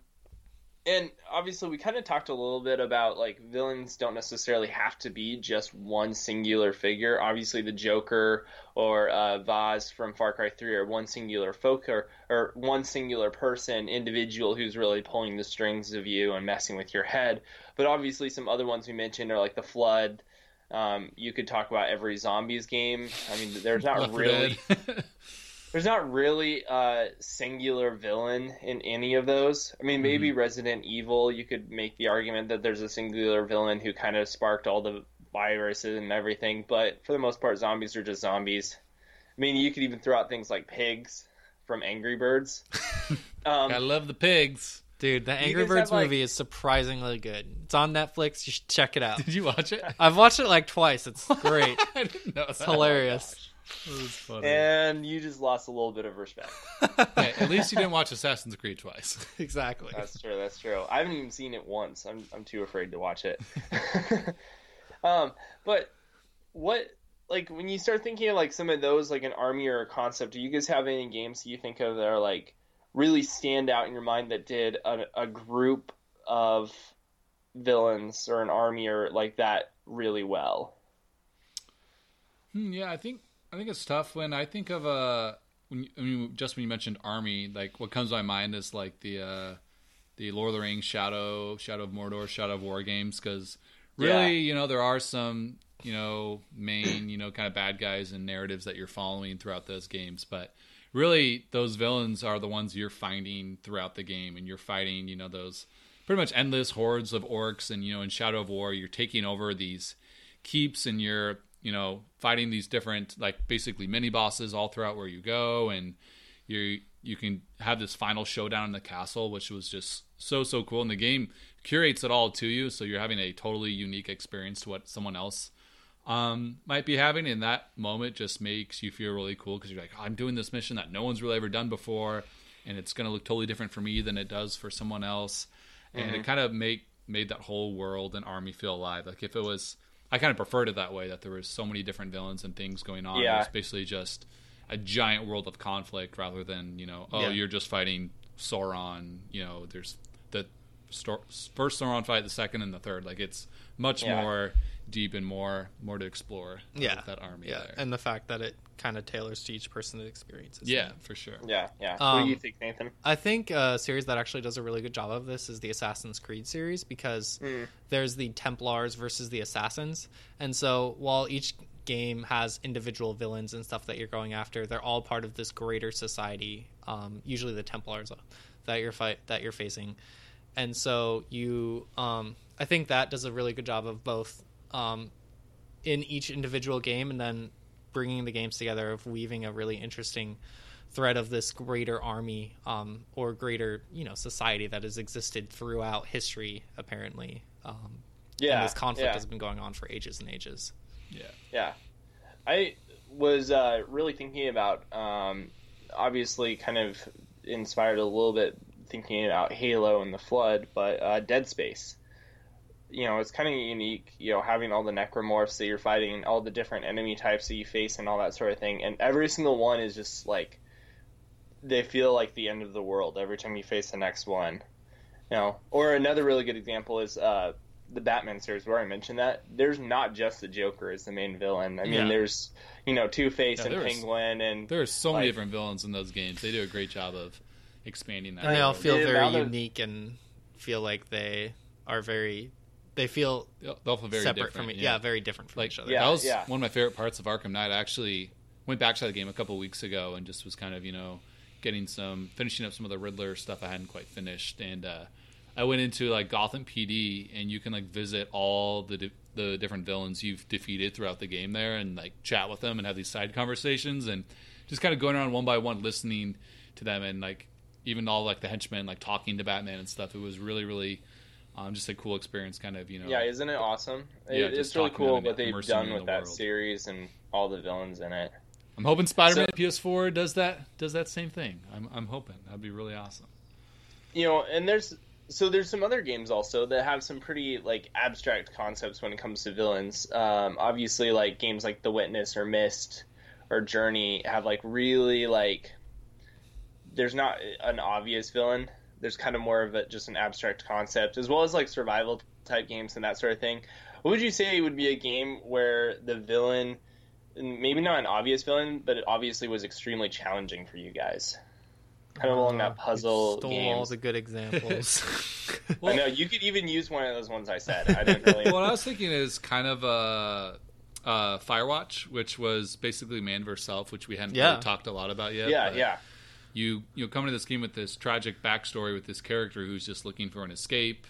Speaker 3: and obviously we kind of talked a little bit about like villains don't necessarily have to be just one singular figure. Obviously the Joker or uh, Vaas from Far Cry 3 are one singular folk or, or one singular person, individual who's really pulling the strings of you and messing with your head. But obviously some other ones we mentioned are like the Flood, um, you could talk about every zombies game. I mean, there's not
Speaker 1: Left 4
Speaker 3: really. there's not really a singular villain in any of those. I mean, maybe Resident Evil, you could make the argument that there's a singular villain who kind of sparked all the viruses and everything, but for the most part, zombies are just zombies. I mean, you could even throw out things like pigs from Angry Birds. Um,
Speaker 1: I love the pigs.
Speaker 2: Dude, the Angry Birds
Speaker 3: have, like-
Speaker 2: movie is surprisingly good. It's on Netflix. You should check it out.
Speaker 1: Did you watch it?
Speaker 2: I've watched it like twice. It's great.
Speaker 1: I didn't know
Speaker 2: It's
Speaker 1: that.
Speaker 2: hilarious.
Speaker 1: It was funny.
Speaker 3: and you just lost a little bit of respect.
Speaker 1: Hey, at least you didn't watch Assassin's Creed twice.
Speaker 2: exactly.
Speaker 3: That's true. That's true. I haven't even seen it once. I'm I'm too afraid to watch it. um, but what like when you start thinking of like some of those like an army or a concept, do you guys have any games that you think of that are like really stand out in your mind that did a, a group of villains or an army or like that really well?
Speaker 1: Hmm, yeah, I think I think it's tough when I think of uh when you, I mean just when you mentioned army, like what comes to my mind is like the uh the Lord of the Rings Shadow Shadow of Mordor Shadow of War games because really
Speaker 3: Yeah.
Speaker 1: you know there are some you know main you know kind of bad guys and narratives that you're following throughout those games, but really those villains are the ones you're finding throughout the game and you're fighting you know those pretty much endless hordes of orcs and you know in Shadow of War you're taking over these keeps and you're you know fighting these different like basically mini bosses all throughout where you go and you you can have this final showdown in the castle which was just so so cool. And the game curates it all to you so you're having a totally unique experience to what someone else um, might be having. In that moment just makes you feel really cool because you're like i'm doing this mission that no one's really ever done before and it's going to look totally different for me than it does for someone else. And it kind of make made that whole world and army feel alive. Like if it was i kind of preferred it that way that there was so many different villains and things going on
Speaker 3: Yeah.
Speaker 1: it was basically just a giant world of conflict rather than you know oh
Speaker 2: Yeah.
Speaker 1: you're just fighting sauron you know there's the first sauron fight the second and the third like it's much
Speaker 3: Yeah.
Speaker 1: more deep and more more to explore
Speaker 2: Yeah.
Speaker 1: with that army
Speaker 2: Yeah,
Speaker 1: there
Speaker 2: and the fact that it kind of tailors to each person's experiences.
Speaker 1: yeah for sure
Speaker 3: Yeah, yeah. what
Speaker 2: Um,
Speaker 3: do you think, Nathan?
Speaker 2: I think a series that actually does a really good job of this is the Assassin's Creed series because
Speaker 3: Hmm.
Speaker 2: there's the Templars versus the Assassins, and so while each game has individual villains and stuff that you're going after. They're all part of this greater society. Um, usually the Templars that you're fight that you're facing, and so you. Um, I think that does a really good job of both um, in each individual game and then bringing the games together of weaving a really interesting thread of this greater army um, or greater you know society that has existed throughout history apparently um,
Speaker 3: yeah
Speaker 2: and this conflict
Speaker 3: yeah.
Speaker 2: has been going on for ages and ages
Speaker 1: Yeah.
Speaker 3: Yeah, I was uh, really thinking about, um, obviously, kind of inspired a little bit thinking about Halo and the Flood, but uh, Dead Space. You know, it's kind of unique. You know, having all the necromorphs that you're fighting, all the different enemy types that you face, and all that sort of thing, and every single one is just like they feel like the end of the world every time you face the next one. You know, or another really good example is uh, the Batman series where I mentioned that there's not just the Joker as the main villain. I mean,
Speaker 2: Yeah.
Speaker 3: there's you know Two Face
Speaker 1: Yeah,
Speaker 3: and
Speaker 1: there
Speaker 3: Penguin and
Speaker 1: There are so many different villains in those games. They do a great job of expanding that.
Speaker 2: and they all feel very
Speaker 3: amount of-
Speaker 2: unique and feel like they are very they feel
Speaker 1: They all feel very
Speaker 2: separate
Speaker 1: different.
Speaker 2: from e- yeah. very different from
Speaker 1: like
Speaker 2: each other
Speaker 3: Yeah,
Speaker 1: that was
Speaker 3: yeah.
Speaker 1: one of my favorite parts of Arkham Knight. I actually went back to that game a couple weeks ago and just was kind of you know getting some finishing up some of the Riddler stuff I hadn't quite finished, and uh, I went into like Gotham PD, and you can like visit all the di- the different villains you've defeated throughout the game there, and like chat with them and have these side conversations, and just kind of going around one by one, listening to them, and like even all like the henchmen like talking to Batman and stuff. It was really really. Um, just a cool experience, kind of, you know.
Speaker 3: yeah, isn't it awesome?
Speaker 1: Yeah,
Speaker 3: it's really cool what they've done with
Speaker 1: the
Speaker 3: that
Speaker 1: world.
Speaker 3: series and all the villains in it.
Speaker 1: I'm hoping Spider-Man
Speaker 3: So-
Speaker 1: PS4 does that does that same thing. I'm I'm hoping that'd be really awesome.
Speaker 3: you know and there's so there's some other games also that have some pretty like abstract concepts when it comes to villains um, obviously like games like the witness or Myst or journey have like really like there's not an obvious villain there's kind of more of a, just an abstract concept as well as like survival type games and that sort of thing what would you say would be a game where the villain maybe not an obvious villain but it obviously was extremely challenging for you guys kind of along
Speaker 2: Uh,
Speaker 3: that
Speaker 2: you
Speaker 3: puzzle
Speaker 2: stole
Speaker 3: games
Speaker 2: all the good examples
Speaker 3: I know you could even use one of those ones I said. I didn't really.
Speaker 1: what I was thinking is kind of a. uh, Firewatch, which was basically man versus self, which we hadn't
Speaker 2: Yeah.
Speaker 1: really talked a lot about yet.
Speaker 3: yeah,
Speaker 1: but
Speaker 3: yeah,
Speaker 1: You you come into this game with this tragic backstory with this character who's just looking for an escape,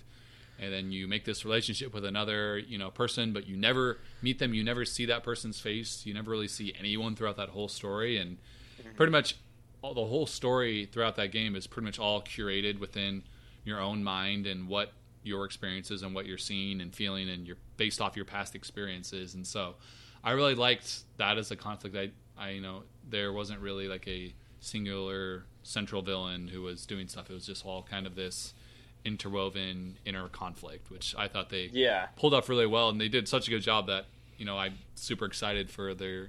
Speaker 1: and then you make this relationship with another you know person, but you never meet them. You never see that person's face. You never really see anyone throughout that whole story, and mm-hmm. pretty much all, the whole story throughout that game is pretty much all curated within your own mind and what your experiences and what you're seeing and feeling and you're based off your past experiences and so i really liked that as a conflict i i you know there wasn't really like a singular central villain who was doing stuff it was just all kind of this interwoven inner conflict which i thought they
Speaker 3: yeah.
Speaker 1: pulled off really well, and they did such a good job that you know I'm super excited for their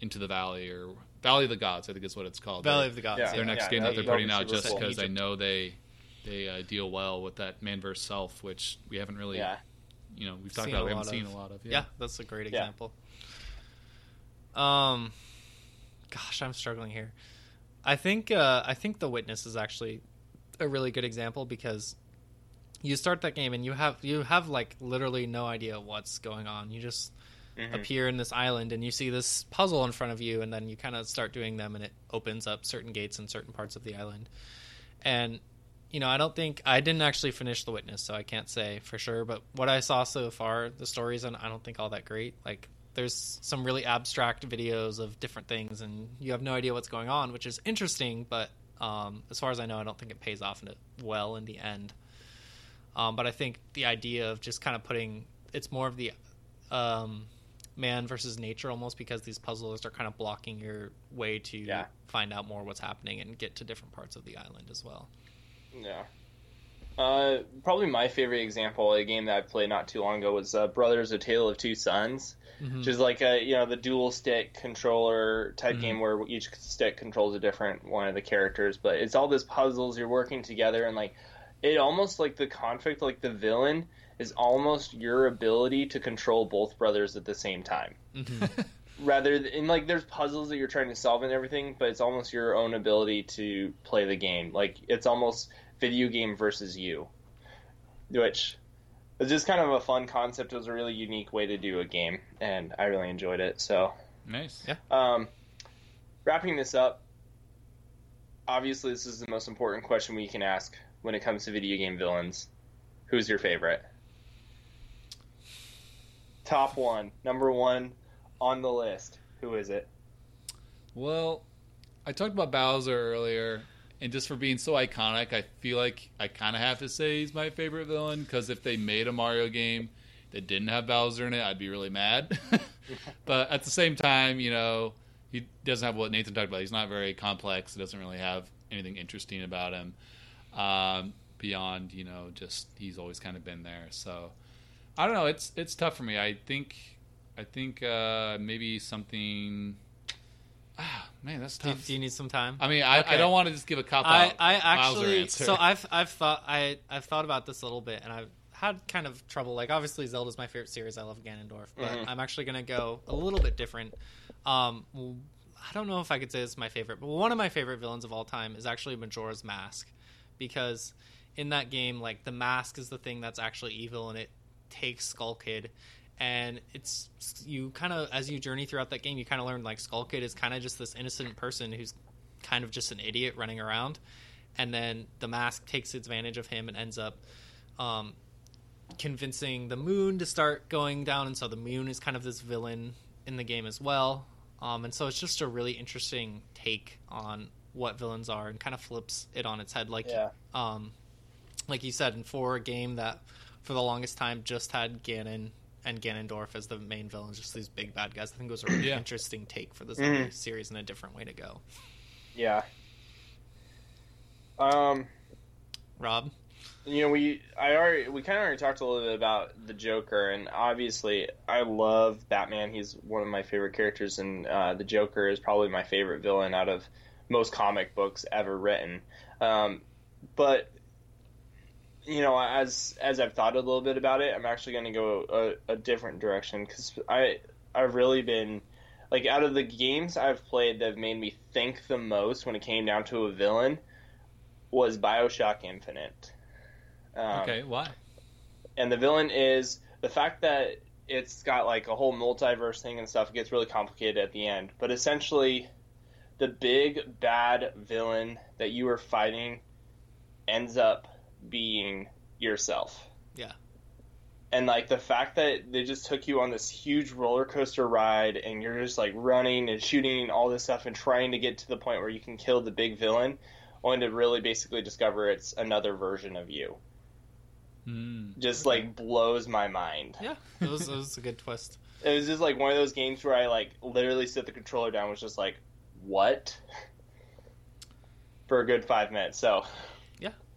Speaker 1: Into the Valley or Valley of the Gods, I think is what it's called.
Speaker 2: Valley
Speaker 1: Their-
Speaker 2: of the Gods
Speaker 3: Yeah.
Speaker 1: their next
Speaker 3: yeah,
Speaker 1: game that
Speaker 3: that'd-
Speaker 1: they're putting out
Speaker 3: be super
Speaker 1: just
Speaker 3: cool.
Speaker 1: because I know they they uh, deal well with that man versus self, which we haven't really
Speaker 3: Yeah.
Speaker 1: you know we've talked
Speaker 2: Seen
Speaker 1: about we haven't
Speaker 2: lot
Speaker 1: seen a lot of.
Speaker 2: yeah. that's a great
Speaker 3: Yeah.
Speaker 2: example um gosh i'm struggling here i think uh i think the witness is actually a really good example because you start that game and you have you have like literally no idea what's going on you just
Speaker 3: Mhm.
Speaker 2: appear in this island and you see this puzzle in front of you and then you kind of start doing them and it opens up certain gates in certain parts of the island and you know i don't think i didn't actually finish the witness so i can't say for sure but what i saw so far the stories and i don't think all that great like there's some really abstract videos of different things and you have no idea what's going on which is interesting but um, as far as i know i don't think it pays off in it well in the end um, but i think the idea of just kind of putting it's more of the um, man versus nature almost because these puzzles are kind of blocking your way to
Speaker 3: Yeah.
Speaker 2: find out more what's happening and get to different parts of the island as well.
Speaker 3: Yeah. Uh, probably my favorite example, a game that I played not too long ago, was uh, Brothers: A Tale of Two Sons,
Speaker 2: Mm-hmm.
Speaker 3: which is like a you know the dual stick controller type
Speaker 1: Mhm.
Speaker 3: game where each stick controls a different one of the characters. But it's all these puzzles. You're working together, and like it almost like the conflict, like the villain is almost your ability to control both brothers at the same time.
Speaker 2: Mm-hmm.
Speaker 3: rather than like there's puzzles that you're trying to solve and everything but it's almost your own ability to play the game like it's almost video game versus you which was just kind of a fun concept. It was a really unique way to do a game, and I really enjoyed it. So,
Speaker 1: Nice.
Speaker 2: Yeah.
Speaker 3: um, wrapping this up, obviously, this is the most important question we can ask when it comes to video game villains. Who's your favorite? Top one, number one on the list. Who is it?
Speaker 1: Well, I talked about Bowser earlier, and just for being so iconic, I feel like I kind of have to say he's my favorite villain because if they made a Mario game that didn't have Bowser in it, I'd be really mad. but at the same time, you know, he doesn't have what Nathan talked about. He's not very complex. He doesn't really have anything interesting about him um, beyond, you know, just he's always kind of been there. So I don't know. It's it's tough for me. I think I think uh, maybe something. Ah, man, that's tough.
Speaker 2: do you need some time?
Speaker 1: I mean, I, I don't want to just give a cop
Speaker 2: I,
Speaker 1: out.
Speaker 2: I
Speaker 1: Bowser
Speaker 2: actually so I've I've thought I I've thought about this a little bit and I've had kind of trouble like obviously Zelda's my favorite series I love Ganondorf but
Speaker 3: Mhm.
Speaker 2: I'm actually gonna go a little bit different um w- I don't know if I could say it's my favorite but one of my favorite villains of all time is actually Majora's Mask because in that game like the mask is the thing that's actually evil and it takes Skull Kid and it's you kind of as you journey throughout that game you kind of learn like Skull Kid is kind of just this innocent person who's kind of just an idiot running around. And then the mask takes advantage of him and ends up um, convincing the moon to start going down. And so the moon is kind of this villain in the game as well. Um, and so it's just a really interesting take on what villains are and kind of flips it on its head. Like
Speaker 3: Yeah.
Speaker 2: um, like you said, and for a game that for the longest time just had Ganon and Ganondorf as the main villains, just these big bad guys. I think it was a really
Speaker 1: Yeah.
Speaker 2: interesting take for this
Speaker 3: Mhm.
Speaker 2: series and a different way to go.
Speaker 3: Yeah. Um,
Speaker 2: Rob,
Speaker 3: you know, we I already we kind of already talked a little bit about the Joker, and obviously I love Batman. He's one of my favorite characters, and uh, the Joker is probably my favorite villain out of most comic books ever written. Um, but you know, as as I've thought a little bit about it, I'm actually going to go a, a different direction because I I've really been like out of the games I've played that have made me think the most when it came down to a villain was Bioshock Infinite. Um,
Speaker 1: okay, why?
Speaker 3: and the villain is the fact that it's got like a whole multiverse thing and stuff. It gets really complicated at the end, but essentially, the big bad villain that you were fighting ends up being yourself.
Speaker 2: Yeah.
Speaker 3: And like the fact that they just took you on this huge roller coaster ride, and you're just like running and shooting and all this stuff, and trying to get to the point where you can kill the big villain, only to really basically discover it's another version of you
Speaker 1: Hmm.
Speaker 3: just like blows my mind.
Speaker 2: yeah, it was, it was a good twist.
Speaker 3: It was just like one of those games where I like literally set the controller down, and was just like, what? For a good five minutes. So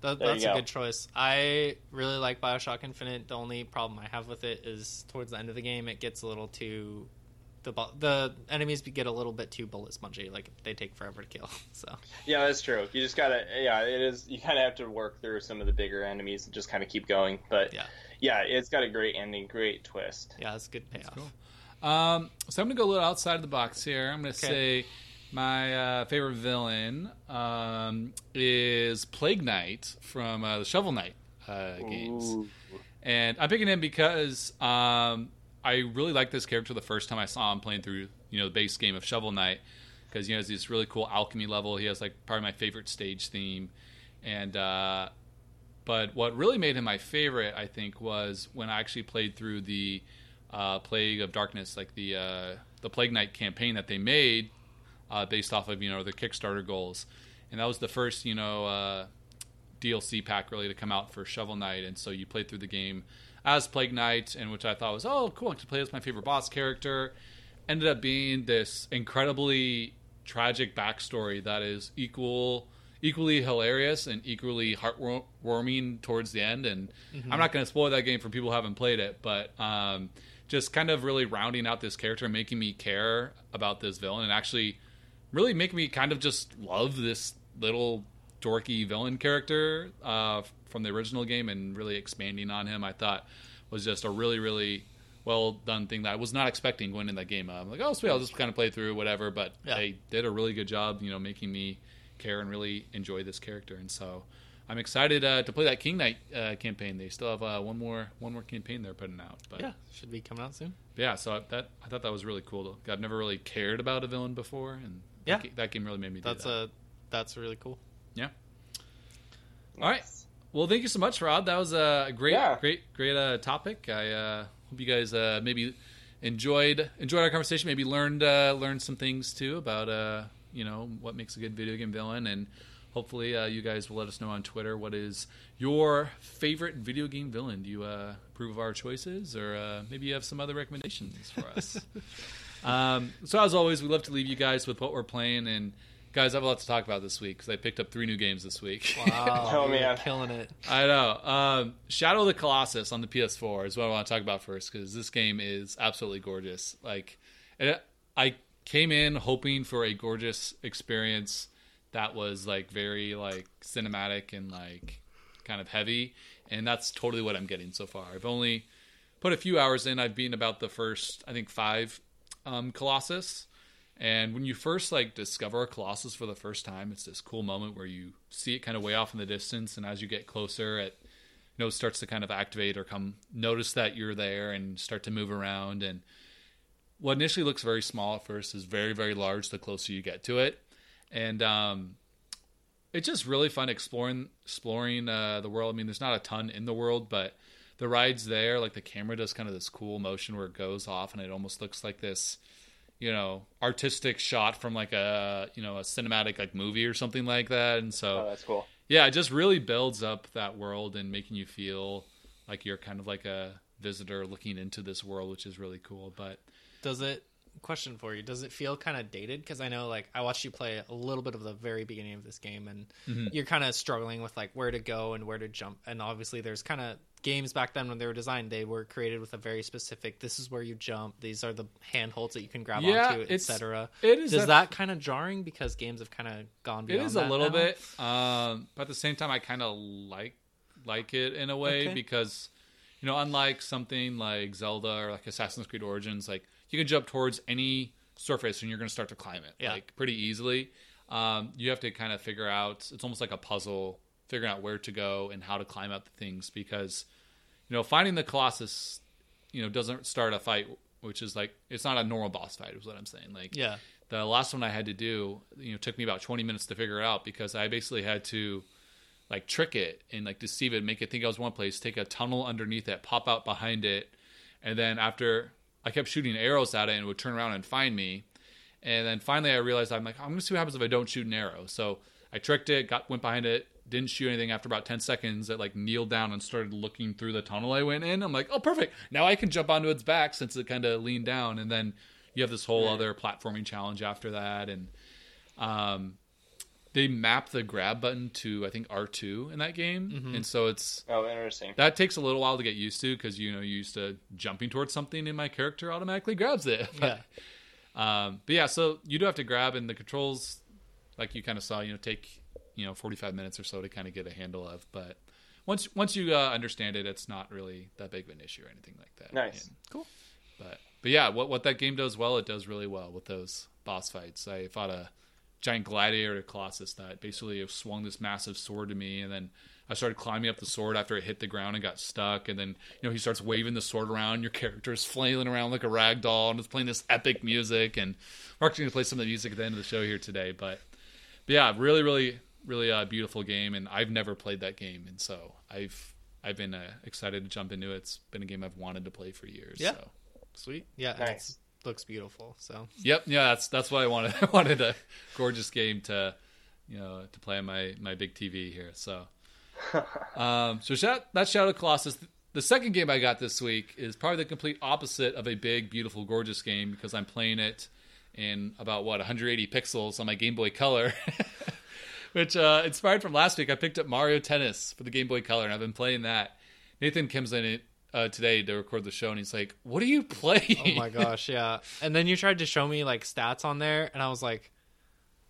Speaker 2: that,
Speaker 3: There you
Speaker 2: that's a good choice. I really like Bioshock Infinite. The only problem I have with it is towards the end of the game, it gets a little too. The, the enemies get a little bit too bullet spongy, like they take forever to kill. So
Speaker 3: yeah, that's true. You just gotta yeah, it is. You kind of have to work through some of the bigger enemies and just kind of keep going. But
Speaker 2: Yeah.
Speaker 3: yeah, it's got a great ending, great twist.
Speaker 2: yeah, it's good payoff.
Speaker 1: cool. Um, so I'm gonna go a little outside of the box here. I'm gonna
Speaker 2: Okay.
Speaker 1: say my uh, favorite villain um, is Plague Knight from uh, the Shovel Knight uh, games. And I'm picking him because um, I really liked this character the first time I saw him playing through, you know, the base game of Shovel Knight because you know, he has this really cool alchemy level. He has like probably my favorite stage theme, and uh, but what really made him my favorite, I think, was when I actually played through the uh, Plague of Darkness, like the uh, the Plague Knight campaign that they made uh, based off of you know their Kickstarter goals, and that was the first you know. Uh, DLC pack really to come out for Shovel Knight, and so you played through the game as Plague Knight, and which I thought was oh cool. I could play as my favorite boss character. Ended up being this incredibly tragic backstory that is equal, equally hilarious and equally heartwarming towards the end. And I'm not going to spoil that game for people who haven't played it, but um, just kind of really rounding out this character, and making me care about this villain, and actually really make me kind of just love this little dorky villain character uh, from the original game and really expanding on him, I thought was just a really, really well done thing that I was not expecting going in that game. I'm like, oh, sweet, I'll just kind of play through whatever. But
Speaker 2: Yeah.
Speaker 1: they did a really good job, you know, making me care and really enjoy this character. And so I'm excited uh, to play that King Knight uh, campaign. They still have uh, one more one more campaign they're putting out. But
Speaker 2: Yeah, should be coming out soon.
Speaker 1: yeah, so that I thought that was really cool. I've never really cared about a villain before, and
Speaker 2: Yeah.
Speaker 1: that, that game really made me. Do
Speaker 2: That's
Speaker 1: that.
Speaker 2: a that's really cool. Yeah.
Speaker 1: All right. Well, thank you so much, Rod. That was a great,
Speaker 3: Yeah.
Speaker 1: great, great uh, topic. I uh, hope you guys uh, maybe enjoyed enjoyed our conversation. Maybe learned uh, learned some things too about uh, you know what makes a good video game villain, and hopefully uh, you guys will let us know on Twitter what is your favorite video game villain. Do you uh, approve of our choices, or uh, maybe you have some other recommendations for us? um, so as always, we love to leave you guys with what we're playing and. Guys, I have a lot to talk about this week because I picked up three new games this week.
Speaker 2: Wow,
Speaker 3: Oh, man.
Speaker 2: killing it.
Speaker 1: I know. Um, Shadow of the Colossus on the PS4 is what I want to talk about first because this game is absolutely gorgeous. Like, it, I came in hoping for a gorgeous experience that was like very like cinematic and like kind of heavy, and that's totally what I'm getting so far. I've only put a few hours in. I've been about the first, I think, five um, Colossus. And when you first like discover a Colossus for the first time, it's this cool moment where you see it kind of way off in the distance, and as you get closer, it you know starts to kind of activate or come notice that you're there and start to move around. And what initially looks very small at first is very very large the closer you get to it, and um, it's just really fun exploring exploring uh, the world. I mean, there's not a ton in the world, but the rides there, like the camera does kind of this cool motion where it goes off, and it almost looks like this you know artistic shot from like a you know a cinematic like movie or something like that and so
Speaker 3: Oh, that's cool.
Speaker 1: yeah it just really builds up that world and making you feel like you're kind of like a visitor looking into this world which is really cool but
Speaker 2: Does it? Question for you: Does it feel kind of dated? Because I know, like, I watched you play a little bit of the very beginning of this game, and
Speaker 1: Mm-hmm.
Speaker 2: you're kind of struggling with like where to go and where to jump. And obviously, there's kind of games back then when they were designed, they were created with a very specific. This is where you jump. These are the handholds that you can grab
Speaker 1: Yeah,
Speaker 2: onto, etc.
Speaker 1: it is
Speaker 2: Does
Speaker 1: a-
Speaker 2: that kind of jarring because games have kind of gone beyond It
Speaker 1: is a little
Speaker 2: now?
Speaker 1: bit um but at the same time i kind of like like it in a way
Speaker 2: Okay.
Speaker 1: because you know unlike something like zelda or like assassin's creed origins like you can jump towards any surface and you're going to start to climb it
Speaker 2: Yeah.
Speaker 1: like pretty easily um, you have to kind of figure out it's almost like a puzzle figuring out where to go and how to climb up the things because you know finding the colossus you know doesn't start a fight which is like it's not a normal boss fight is what i'm saying like
Speaker 2: Yeah.
Speaker 1: the last one I had to do, you know, took me about 20 minutes to figure it out because I basically had to like trick it and like deceive it, make it think I was one place, take a tunnel underneath it, pop out behind it, and then after I kept shooting arrows at it and it would turn around and find me. And then finally I realized I'm like, I'm gonna see what happens if I don't shoot an arrow. So I tricked it, got went behind it, didn't shoot anything after about 10 seconds it like kneeled down and started looking through the tunnel i went in. I'm like oh perfect. Now i can jump onto its back since it kind of leaned down. And then you have this whole other platforming challenge after that. And um they map the grab button to i think r2 in that game. And so it's
Speaker 3: Oh, interesting.
Speaker 1: that takes a little while to get used to because you know you're used to jumping towards something and my character automatically grabs it.
Speaker 2: Yeah.
Speaker 1: um, but yeah, so you do have to grab, and the controls, like you kind of saw, you know, take you know 45 minutes or so to kind of get a handle of. But once once you uh, understand it, it's not really that big of an issue or anything like that.
Speaker 3: Nice.
Speaker 1: And- but but yeah, what what that game does well, it does really well with those boss fights. I fought a giant gladiator colossus that basically swung this massive sword to me, and then I started climbing up the sword after it hit the ground and got stuck. And then you know he starts waving the sword around. Your character is flailing around like a rag doll, and it's playing this epic music. And we're actually gonna play some of the music at the end of the show here today. But but yeah, really really really a beautiful game, and I've never played that game, and so I've I've been uh, excited to jump into it. It's been a game I've wanted to play for years.
Speaker 2: Yeah.
Speaker 1: So.
Speaker 2: Sweet. Yeah.
Speaker 3: Nice.
Speaker 2: it's looks beautiful. So
Speaker 1: Yep, yeah, that's that's what I wanted. I wanted a gorgeous game to, you know, to play on my my big TV here. So, um, so shout, that's Shadow Colossus. The second game I got this week is probably the complete opposite of a big, beautiful, gorgeous game because I'm playing it in about what 180 pixels on my Game Boy Color. Which uh, inspired from last week, I picked up Mario Tennis for the Game Boy Color, and I've been playing that. Nathan comes in it uh, today to record the show, and he's like, "What are you playing?"
Speaker 2: Oh my gosh, yeah. And then you tried to show me like stats on there, and I was like,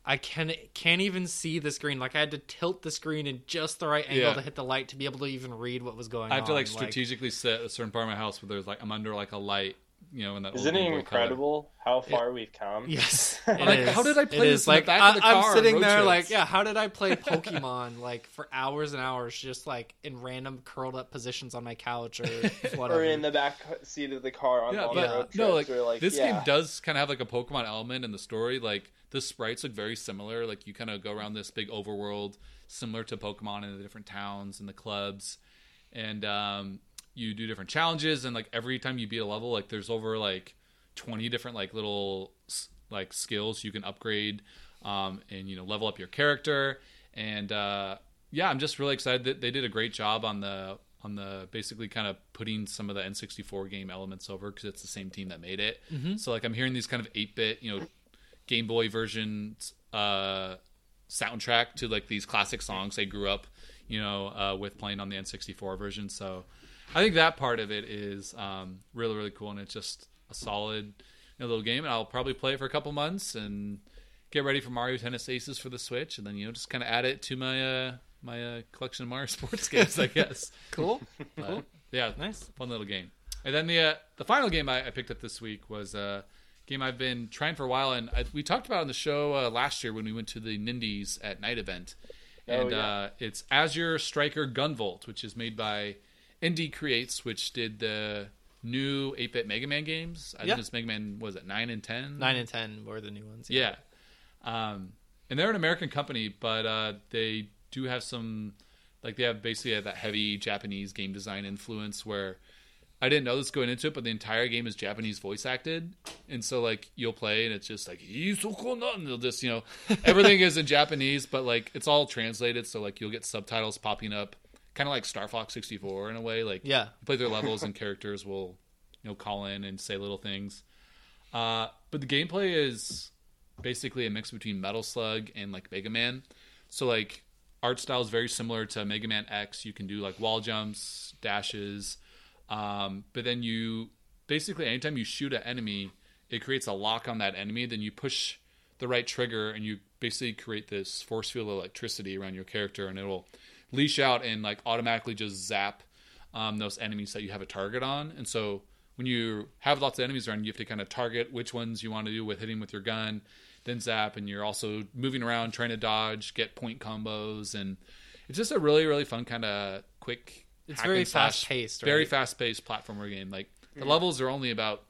Speaker 2: I can can't even see the screen. Like I had to tilt the screen in just the right angle
Speaker 1: Yeah.
Speaker 2: to hit the light to be able to even read what was going on.
Speaker 1: I have to like strategically sit a certain part of my house where there's like I'm under like a light you know in that.
Speaker 3: Isn't it
Speaker 1: Game Color.
Speaker 3: incredible how far we've come?
Speaker 2: Yes,
Speaker 3: Like,
Speaker 1: how did I play
Speaker 2: It
Speaker 1: this
Speaker 2: is.
Speaker 1: in the
Speaker 2: like
Speaker 1: back of the
Speaker 2: I, am sitting there
Speaker 1: trips?
Speaker 2: like, yeah, how did I play Pokemon like for hours and hours, just like in random curled up positions on my couch or whatever?
Speaker 3: Or in the back seat of the car on
Speaker 1: Yeah,
Speaker 3: long
Speaker 1: but
Speaker 3: road trips.
Speaker 1: no, like,
Speaker 3: where, like
Speaker 1: this
Speaker 3: yeah.
Speaker 1: game does kind of have like a Pokemon element in the story. Like the sprites look very similar. Like you kind of go around this big overworld, similar to Pokemon in the different towns and the clubs, and um, you do different challenges. And like every time you beat a level, like there's over like twenty different like little like skills you can upgrade, um, and you know level up your character. And uh, yeah, I'm just really excited that they did a great job on the on the basically kind of putting some of the N64 game elements over because it's the same team that made it. So like I'm hearing these kind of 8-bit, you know, Game Boy versions uh, soundtrack to like these classic songs they grew up, you know, uh, with playing on the N64 version. So I think that part of it is um, really really cool and it's just a solid you know, little game. And I'll probably play it for a couple months and get ready for Mario Tennis Aces for the Switch, and then you know just kind of add it to my uh, my uh, collection of Mario sports games, I guess.
Speaker 2: cool,
Speaker 1: But, yeah,
Speaker 2: nice.
Speaker 1: fun little game. And then the uh, the final game I, I picked up this week was a game I've been trying for a while, and I, we talked about it on the show uh, last year when we went to the Nindies at night event.
Speaker 3: Oh,
Speaker 1: And
Speaker 3: yeah.
Speaker 1: uh, it's Azure Striker Gunvolt, which is made by Inti Creates, which did the new 8-bit Mega Man games. I
Speaker 2: Yeah.
Speaker 1: think it's Mega Man was it nine and ten?
Speaker 2: Nine and ten were the new ones.
Speaker 1: Yeah. Um, and they're an American company, but uh, they do have some, like they have basically that heavy Japanese game design influence where I didn't know this going into it, but the entire game is Japanese voice acted. And so like you'll play and it's just like, "Isoko and they'll just, you know, everything is in Japanese, but like it's all translated. So like you'll get subtitles popping up, kind of like Star Fox 64 in a way. Like
Speaker 2: Yeah.
Speaker 1: you play their levels and characters will you know call in and say little things uh, but the gameplay is basically a mix between metal slug and like mega man so like art style is very similar to mega man x you can do like wall jumps dashes um, but then you basically anytime you shoot an enemy it creates a lock on that enemy then you push the right trigger and you basically create this force field of electricity around your character and it'll leash out and like automatically just zap um, those enemies that you have a target on. And so when you have lots of enemies around you have to kind of target which ones you want to do with hitting with your gun then zap and you're also moving around trying to dodge get point combos and it's just a really really fun kind of quick
Speaker 2: It's very fast-paced,
Speaker 1: very
Speaker 2: right?
Speaker 1: fast paced platformer game. Like the levels are only about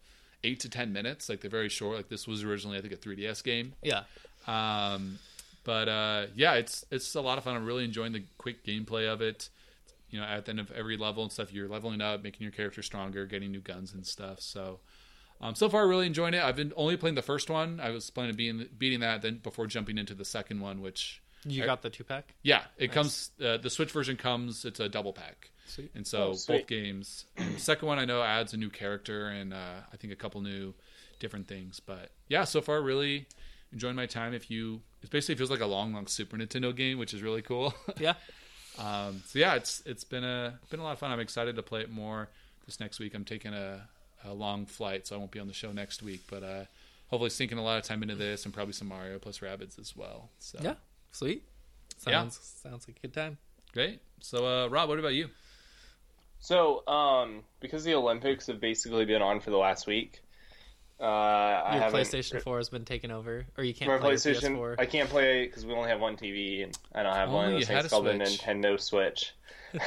Speaker 1: eight to ten minutes like they're very short. Like this was originally i think a 3ds game.
Speaker 2: Yeah.
Speaker 1: um, but uh, yeah, it's it's a lot of fun. I'm really enjoying the quick gameplay of it. You know, at the end of every level and stuff, you're leveling up, making your character stronger, getting new guns and stuff. So, um, so far, really enjoying it. I've been only playing the first one. I was planning on being beating that then before jumping into the second one, which
Speaker 2: You
Speaker 1: I-
Speaker 2: got the two pack.
Speaker 1: yeah, it comes. Uh, the Switch version comes. It's a double pack,
Speaker 2: Sweet.
Speaker 1: and so
Speaker 3: Oh, sweet.
Speaker 1: both games. And the second one I know adds a new character and uh, I think a couple new different things. But yeah, so far really enjoying my time. If you, it basically feels like a long, long Super Nintendo game, which is really cool.
Speaker 2: Yeah.
Speaker 1: um, so yeah, it's it's been a been a lot of fun. I'm excited to play it more this next week. I'm taking a, a long flight, so I won't be on the show next week. But uh, hopefully, sinking a lot of time into this and probably some Mario plus Rabbids as well. So
Speaker 2: Yeah. Sweet.
Speaker 1: Yeah.
Speaker 2: Sounds sounds like a good time.
Speaker 1: great. So uh, Rob, what about you?
Speaker 3: So, um, because the Olympics have basically been on for the last week, uh,
Speaker 2: Your
Speaker 3: haven't.
Speaker 2: PlayStation 4 has been taken over, or you can't
Speaker 3: my
Speaker 2: play
Speaker 3: PlayStation,
Speaker 2: PS4.
Speaker 3: I can't play because we only have one TV, and I don't have
Speaker 1: Oh,
Speaker 3: one of
Speaker 1: you
Speaker 3: those
Speaker 1: had
Speaker 3: things
Speaker 1: a
Speaker 3: called the Nintendo Switch.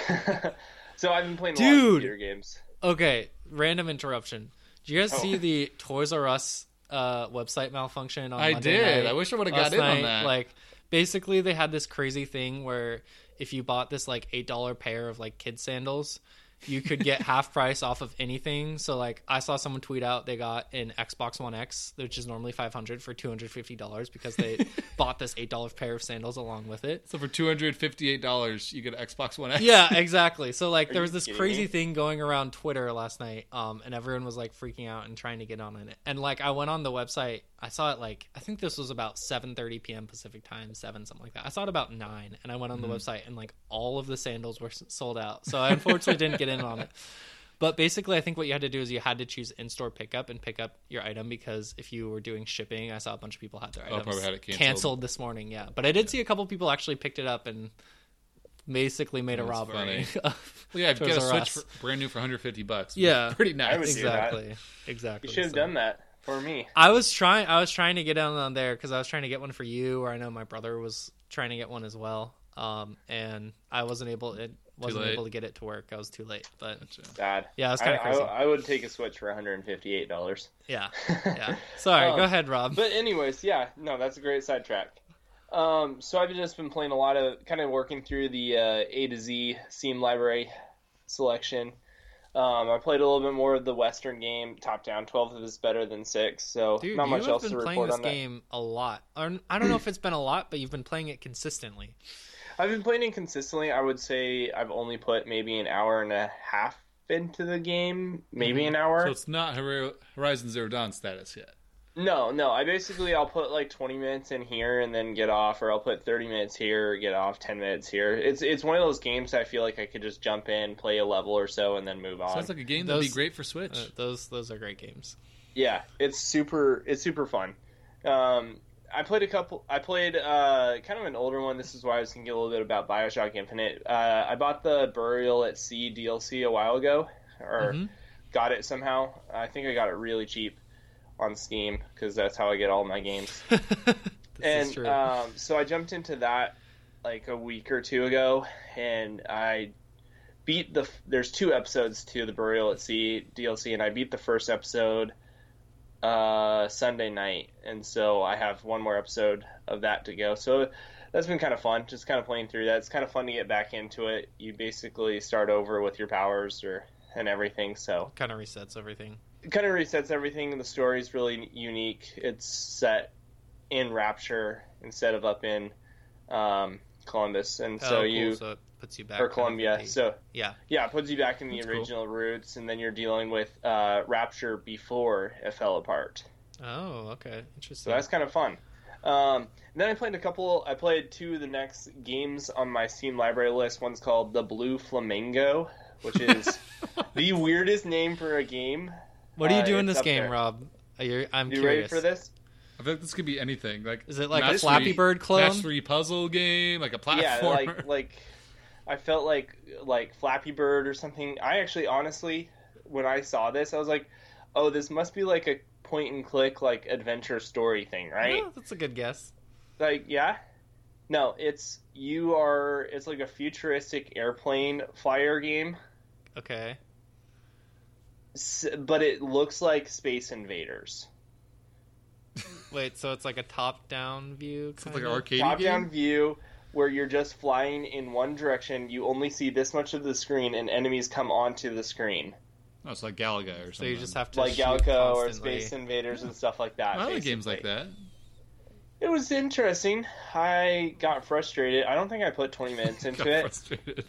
Speaker 3: so I've been playing a lot of
Speaker 2: Dude.
Speaker 3: computer games.
Speaker 2: Okay, random interruption. Did you guys
Speaker 3: Oh.
Speaker 2: see the Toys R Us uh, website malfunction on
Speaker 1: I
Speaker 2: Monday
Speaker 1: did.
Speaker 2: night
Speaker 1: I wish I would've
Speaker 2: last
Speaker 1: got in on that.
Speaker 2: Like, basically, they had this crazy thing where if you bought this like eight dollar pair of like kid sandals, you could get half price off of anything. So like, I saw someone tweet out they got an Xbox One X, which is normally five hundred for two hundred fifty dollars because they bought this eight dollar pair of sandals along with it.
Speaker 1: So for two hundred fifty-eight dollars, you get an Xbox One X.
Speaker 2: Yeah, exactly. So like
Speaker 3: Are
Speaker 2: there was this crazy
Speaker 3: me?
Speaker 2: thing going around Twitter last night, um, and everyone was like freaking out and trying to get on it. And like I went on the website, I saw it like I think this was about seven thirty p.m. Pacific time, seven something like that. I saw it about nine, and I went on the website and like all of the sandals were sold out. So I unfortunately didn't get in on it. But basically, I think what you had to do is you had to choose in-store pickup and pick up your item because if you were doing shipping, I saw a bunch of people had their
Speaker 1: Oh,
Speaker 2: items
Speaker 1: probably had it canceled.
Speaker 2: this morning. Yeah, but I did see a couple people actually picked it up and basically made a
Speaker 1: That's
Speaker 2: robbery.
Speaker 1: Well, yeah, I've got
Speaker 2: Toys
Speaker 1: a
Speaker 2: R
Speaker 1: Switch for, brand new for 150 bucks.
Speaker 2: Yeah.
Speaker 1: pretty nice.
Speaker 3: I would do that.
Speaker 2: exactly, exactly.
Speaker 3: You should have
Speaker 2: So-
Speaker 3: done that for me.
Speaker 2: I was trying. I was trying to get down on there because I was trying to get one for you, or I know my brother was trying to get one as well. Um, and I wasn't able. It wasn't
Speaker 1: late.
Speaker 2: able to get it to work. I was too late. But
Speaker 3: Bad.
Speaker 2: yeah, it was
Speaker 3: I,
Speaker 2: kind of
Speaker 3: I,
Speaker 2: crazy.
Speaker 3: I would take a Switch for 158 dollars.
Speaker 2: yeah, yeah. Sorry.
Speaker 3: Um,
Speaker 2: go ahead, Rob.
Speaker 3: But anyways, yeah, no, that's a great sidetrack. Um, so I've just been playing a lot of, kind of working through the uh, A to Z Steam library selection. Um, I played a little bit more of the Western game, top down. Twelve is better than six, so
Speaker 2: Dude,
Speaker 3: not
Speaker 2: you
Speaker 3: much
Speaker 2: have
Speaker 3: else
Speaker 2: been
Speaker 3: to
Speaker 2: playing
Speaker 3: report
Speaker 2: this
Speaker 3: on that.
Speaker 2: game a lot. I don't know if it's been a lot, but you've been playing it consistently.
Speaker 3: I've been playing it consistently. I would say I've only put maybe an hour and a half into the game, maybe an hour.
Speaker 1: So it's not Horizon Zero Dawn status yet.
Speaker 3: No, no. I basically I'll put like 20 minutes in here and then get off, or I'll put 30 minutes here, get off, 10 minutes here. It's it's one of those games I feel like I could just jump in, play a level or so, and then move on.
Speaker 1: Sounds like a game that'd be great for Switch.
Speaker 2: Uh, those those are great games.
Speaker 3: yeah, it's super it's super fun. Um, I played a couple. I played uh, kind of an older one. This is why I was thinking a little bit about Bioshock Infinite. Uh, I bought the Burial at Sea DLC a while ago, or
Speaker 2: Mhm.
Speaker 3: got it somehow. I think I got it really cheap on Steam because that's how I get all my games. and um, so I jumped into that like a week or two ago, and I beat the. There's two episodes to the Burial at Sea DLC, and I beat the first episode uh, Sunday night, and so I have one more episode of that to go. So that's been kind of fun, just kind of playing through that. It's kind of fun to get back into it. You basically start over with your powers or and everything. So
Speaker 2: kind of resets everything.
Speaker 3: it kind of resets everything. The story's really unique. It's set in Rapture instead of up in um, Columbus, and
Speaker 2: Oh,
Speaker 3: so
Speaker 2: cool,
Speaker 3: you
Speaker 2: so puts you back
Speaker 3: or
Speaker 2: kind of
Speaker 3: Columbia.
Speaker 2: the-
Speaker 3: So
Speaker 2: yeah,
Speaker 3: yeah, it puts you back in the
Speaker 1: That's cool.
Speaker 3: original roots, and then you're dealing with uh, Rapture before it fell apart.
Speaker 2: Oh, okay, interesting.
Speaker 3: So that's kind of fun. Um, then I played a couple. I played two of the next games on my Steam library list. One's called The Blue Flamingo, which is the weirdest name for a game.
Speaker 2: what do you
Speaker 3: uh,
Speaker 2: do in this game,
Speaker 3: there.
Speaker 2: Rob? Are you, I'm
Speaker 3: You
Speaker 2: curious.
Speaker 3: ready for this?
Speaker 1: I feel like this could be anything. Like
Speaker 2: Is it like
Speaker 1: match
Speaker 2: a Flappy Bird clone?
Speaker 1: match three puzzle game, like a platformer.
Speaker 3: Yeah, like like I felt like like Flappy Bird or something. I actually honestly when I saw this, I was like, "Oh, this must be like a point and click like adventure story thing, right?"
Speaker 2: Oh, that's a good guess.
Speaker 3: Like, yeah. No, it's you are it's like a futuristic airplane flyer game,
Speaker 2: Okay.
Speaker 3: s- but it looks like Space Invaders.
Speaker 2: Wait, so it's like a top-down view?
Speaker 1: Sounds like
Speaker 2: kinda?
Speaker 1: an arcade
Speaker 3: Top
Speaker 1: game.
Speaker 3: down view where you're just flying in one direction. You only see this much of the screen and enemies come onto the screen.
Speaker 1: Oh, it's like Galaga or something.
Speaker 2: So you just have to
Speaker 3: like
Speaker 2: shoot
Speaker 3: Galco or. Space Invaders and stuff like that.
Speaker 1: I like games like that.
Speaker 3: It was interesting. I got frustrated. I don't think I put 20 minutes into
Speaker 1: Got
Speaker 3: it
Speaker 1: frustrated.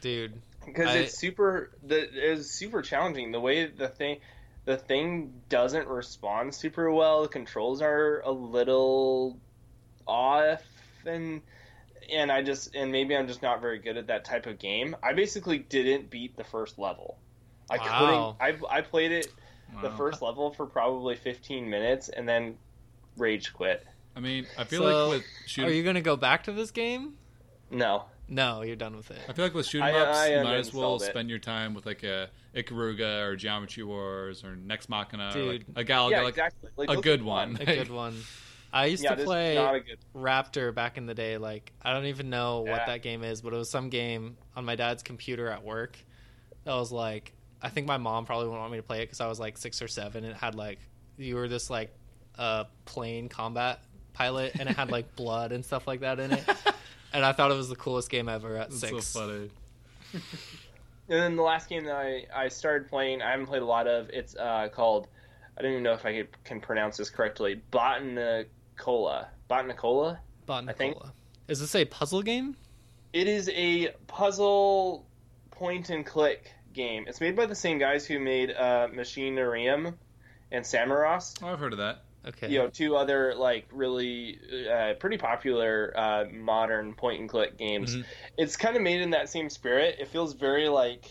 Speaker 2: Dude,
Speaker 3: because
Speaker 2: I-
Speaker 3: it's super. The it's super challenging. The way the thing, the thing doesn't respond super well. The controls are a little off, and and I just and maybe I'm just not very good at that type of game. I basically didn't beat the first level. I
Speaker 2: Wow.
Speaker 3: couldn't. I I played it the first level for probably 15 minutes and then rage quit.
Speaker 1: I mean, I feel
Speaker 2: So,
Speaker 1: like with shoot,
Speaker 2: are you gonna go back to this game?
Speaker 3: No.
Speaker 2: No, you're done with it.
Speaker 1: I feel like with shoot 'em
Speaker 3: I-
Speaker 1: ups,
Speaker 3: I
Speaker 1: you might as well
Speaker 3: uninstalled it.
Speaker 1: spend your time with like a Ikaruga or Geometry Wars or Nex Machina or like a Galaga,
Speaker 3: yeah,
Speaker 1: like
Speaker 3: exactly. Like,
Speaker 1: a good one.
Speaker 2: A good one. I used
Speaker 3: Yeah,
Speaker 2: to play
Speaker 3: a good.
Speaker 2: Raptor back in the day. Like I don't even know what that game is, but it was some game on my dad's computer at work. That was like I think my mom probably wouldn't want me to play it because I was like six or seven. And it had like you were this like uh, plane combat pilot, and it had like blood and stuff like that in it. And I thought it was the coolest game ever at
Speaker 1: That's
Speaker 2: six.
Speaker 1: so funny.
Speaker 3: And then the last game that I, I started playing, I haven't played a lot of. It's uh, called. I don't even know if I can pronounce this correctly. Botanicula. Botanicula. I think-
Speaker 2: Botanicula. Is this a puzzle game?
Speaker 3: It is a puzzle point and click game. It's made by the same guys who made uh, Machinarium and Samorost.
Speaker 1: Oh, I've heard of that.
Speaker 2: Okay.
Speaker 3: you know two other like really uh, pretty popular uh, modern point and click games
Speaker 1: Mhm.
Speaker 3: it's kind of made in that same spirit it feels very like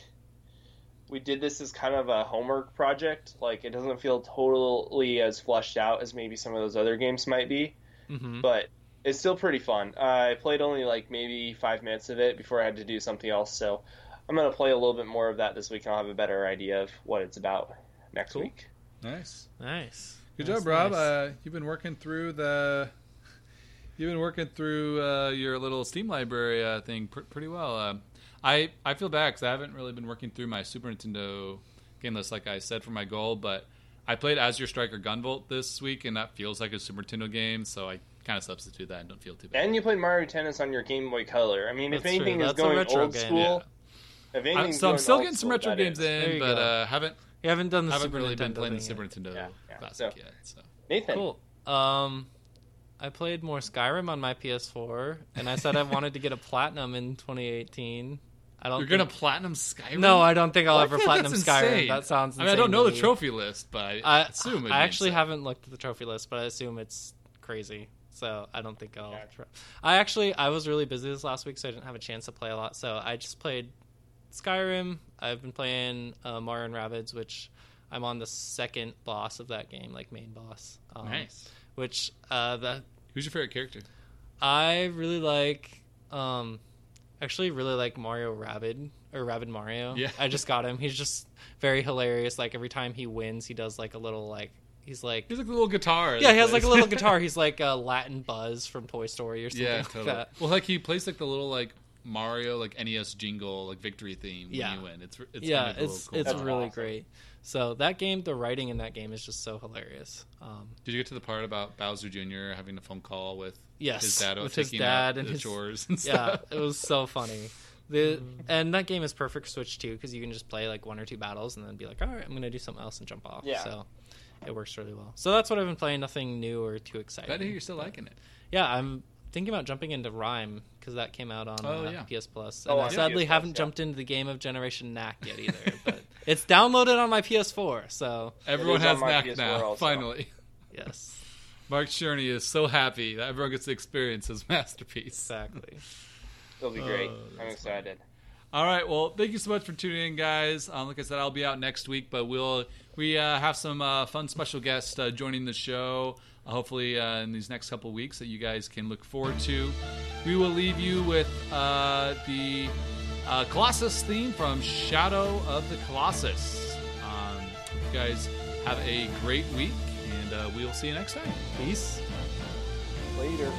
Speaker 3: we did this as kind of a homework project like it doesn't feel totally as fleshed out as maybe some of those other games might be
Speaker 2: hmm
Speaker 3: but it's still pretty fun. Uh, I played only like maybe five minutes of it before I had to do something else. So I'm gonna play a little bit more of that this week, and I'll have a better idea of what it's about next
Speaker 1: Cool.
Speaker 3: week.
Speaker 1: Nice.
Speaker 2: Nice.
Speaker 1: Good
Speaker 2: That's
Speaker 1: job, Rob.
Speaker 2: nice.
Speaker 1: Uh, you've been working through the. You've been working through uh, your little Steam library uh, thing pr- pretty well. I I feel bad because I haven't really been working through my Super Nintendo game list like I said for my goal, but I played Azure Striker Gunvolt this week, and that feels like a Super Nintendo game, so I kind of substitute that and don't feel too bad.
Speaker 3: And you played Mario Tennis on your Game Boy Color. I mean, if
Speaker 2: That's true.
Speaker 3: anything is
Speaker 2: That's
Speaker 3: going
Speaker 2: retro
Speaker 3: old
Speaker 2: game,
Speaker 3: school, if
Speaker 1: I'm, so I'm still getting some retro games
Speaker 3: is.
Speaker 1: In, but uh, haven't
Speaker 2: You haven't done the
Speaker 1: haven't
Speaker 2: Super
Speaker 1: really
Speaker 2: Nintendo
Speaker 1: been playing the Super
Speaker 2: yet.
Speaker 1: Nintendo
Speaker 3: Yeah, yeah.
Speaker 1: Classic
Speaker 3: So-
Speaker 1: yet. So.
Speaker 3: Nathan.
Speaker 2: Cool. Um, I played more Skyrim on my PS4, and I said I wanted to get a platinum in 2018. I don't.
Speaker 1: You're
Speaker 2: think-
Speaker 1: gonna platinum Skyrim?
Speaker 2: No, I don't think I'll
Speaker 1: What?
Speaker 2: ever
Speaker 1: That's
Speaker 2: platinum Skyrim.
Speaker 1: insane.
Speaker 2: That sounds.
Speaker 1: I mean, I don't know the trophy list, but I,
Speaker 2: I
Speaker 1: assume
Speaker 2: I actually
Speaker 1: insane.
Speaker 2: haven't looked at the trophy list, but I assume it's crazy. So I don't think I'll.
Speaker 3: Yeah.
Speaker 2: try- I actually I was really busy this last week, so I didn't have a chance to play a lot. So I just played Skyrim. I've been playing uh, Mario and Rabbids, which I'm on the second boss of that game, like main boss. Um,
Speaker 1: Nice.
Speaker 2: Which uh, the
Speaker 1: Who's your favorite character?
Speaker 2: I really like. Um, actually, really like Mario Rabbid or Rabbid Mario.
Speaker 1: Yeah.
Speaker 2: I just got him. He's just very hilarious. Like every time he wins, he does like a little like he's like
Speaker 1: He's like a little guitar.
Speaker 2: yeah, he has like a little guitar. He's like a Latin Buzz from Toy Story or something
Speaker 1: yeah,
Speaker 2: like
Speaker 1: totally.
Speaker 2: that.
Speaker 1: Well, like he plays like the little like Mario like NES jingle like victory theme when
Speaker 2: Yeah.
Speaker 1: you win. It's it's
Speaker 2: yeah,
Speaker 1: kind of
Speaker 2: it's
Speaker 1: cool.
Speaker 2: it's
Speaker 3: That's
Speaker 2: really
Speaker 3: awesome.
Speaker 2: great. So that game, the writing in that game is just so hilarious. Um,
Speaker 1: Did you get to the part about Bowser Jr. having a phone call with
Speaker 2: yes,
Speaker 1: his dad
Speaker 2: with
Speaker 1: taking
Speaker 2: his dad
Speaker 1: out
Speaker 2: and
Speaker 1: the
Speaker 2: his
Speaker 1: chores and
Speaker 2: yeah, it was so funny. The and that game is perfect for Switch too because you can just play like one or two battles and then be like, all right, I'm gonna do something else and jump off.
Speaker 3: Yeah.
Speaker 2: So it works really well. So that's what I've been playing. Nothing new or too exciting.
Speaker 1: Glad to hear you're still liking it.
Speaker 2: Yeah, I'm thinking about jumping into Rhyme because that came out on
Speaker 1: Oh,
Speaker 2: uh,
Speaker 1: yeah.
Speaker 2: PS Plus,
Speaker 3: Oh,
Speaker 2: I sadly
Speaker 3: PS
Speaker 2: haven't
Speaker 3: yeah.
Speaker 2: jumped into the game of Generation Knack yet either. but it's downloaded on my PS4, so
Speaker 1: Everyone has
Speaker 3: my
Speaker 1: Mac now.
Speaker 3: also.
Speaker 1: Finally,
Speaker 2: yes,
Speaker 1: Mark Cerny is so happy that everyone gets to experience his masterpiece.
Speaker 2: exactly.
Speaker 3: It'll be great.
Speaker 1: Oh,
Speaker 3: I'm excited.
Speaker 1: All right. Well, thank you so much for tuning in, guys. Um, like I said, I'll be out next week, but we'll we uh, have some uh, fun special guests uh, joining the show. Uh, hopefully, uh, in these next couple weeks that you guys can look forward to. We will leave you with uh, the uh, Colossus theme from Shadow of the Colossus. Um, you guys have a great week, uh, we'll see you next time.
Speaker 2: Peace.
Speaker 3: Later.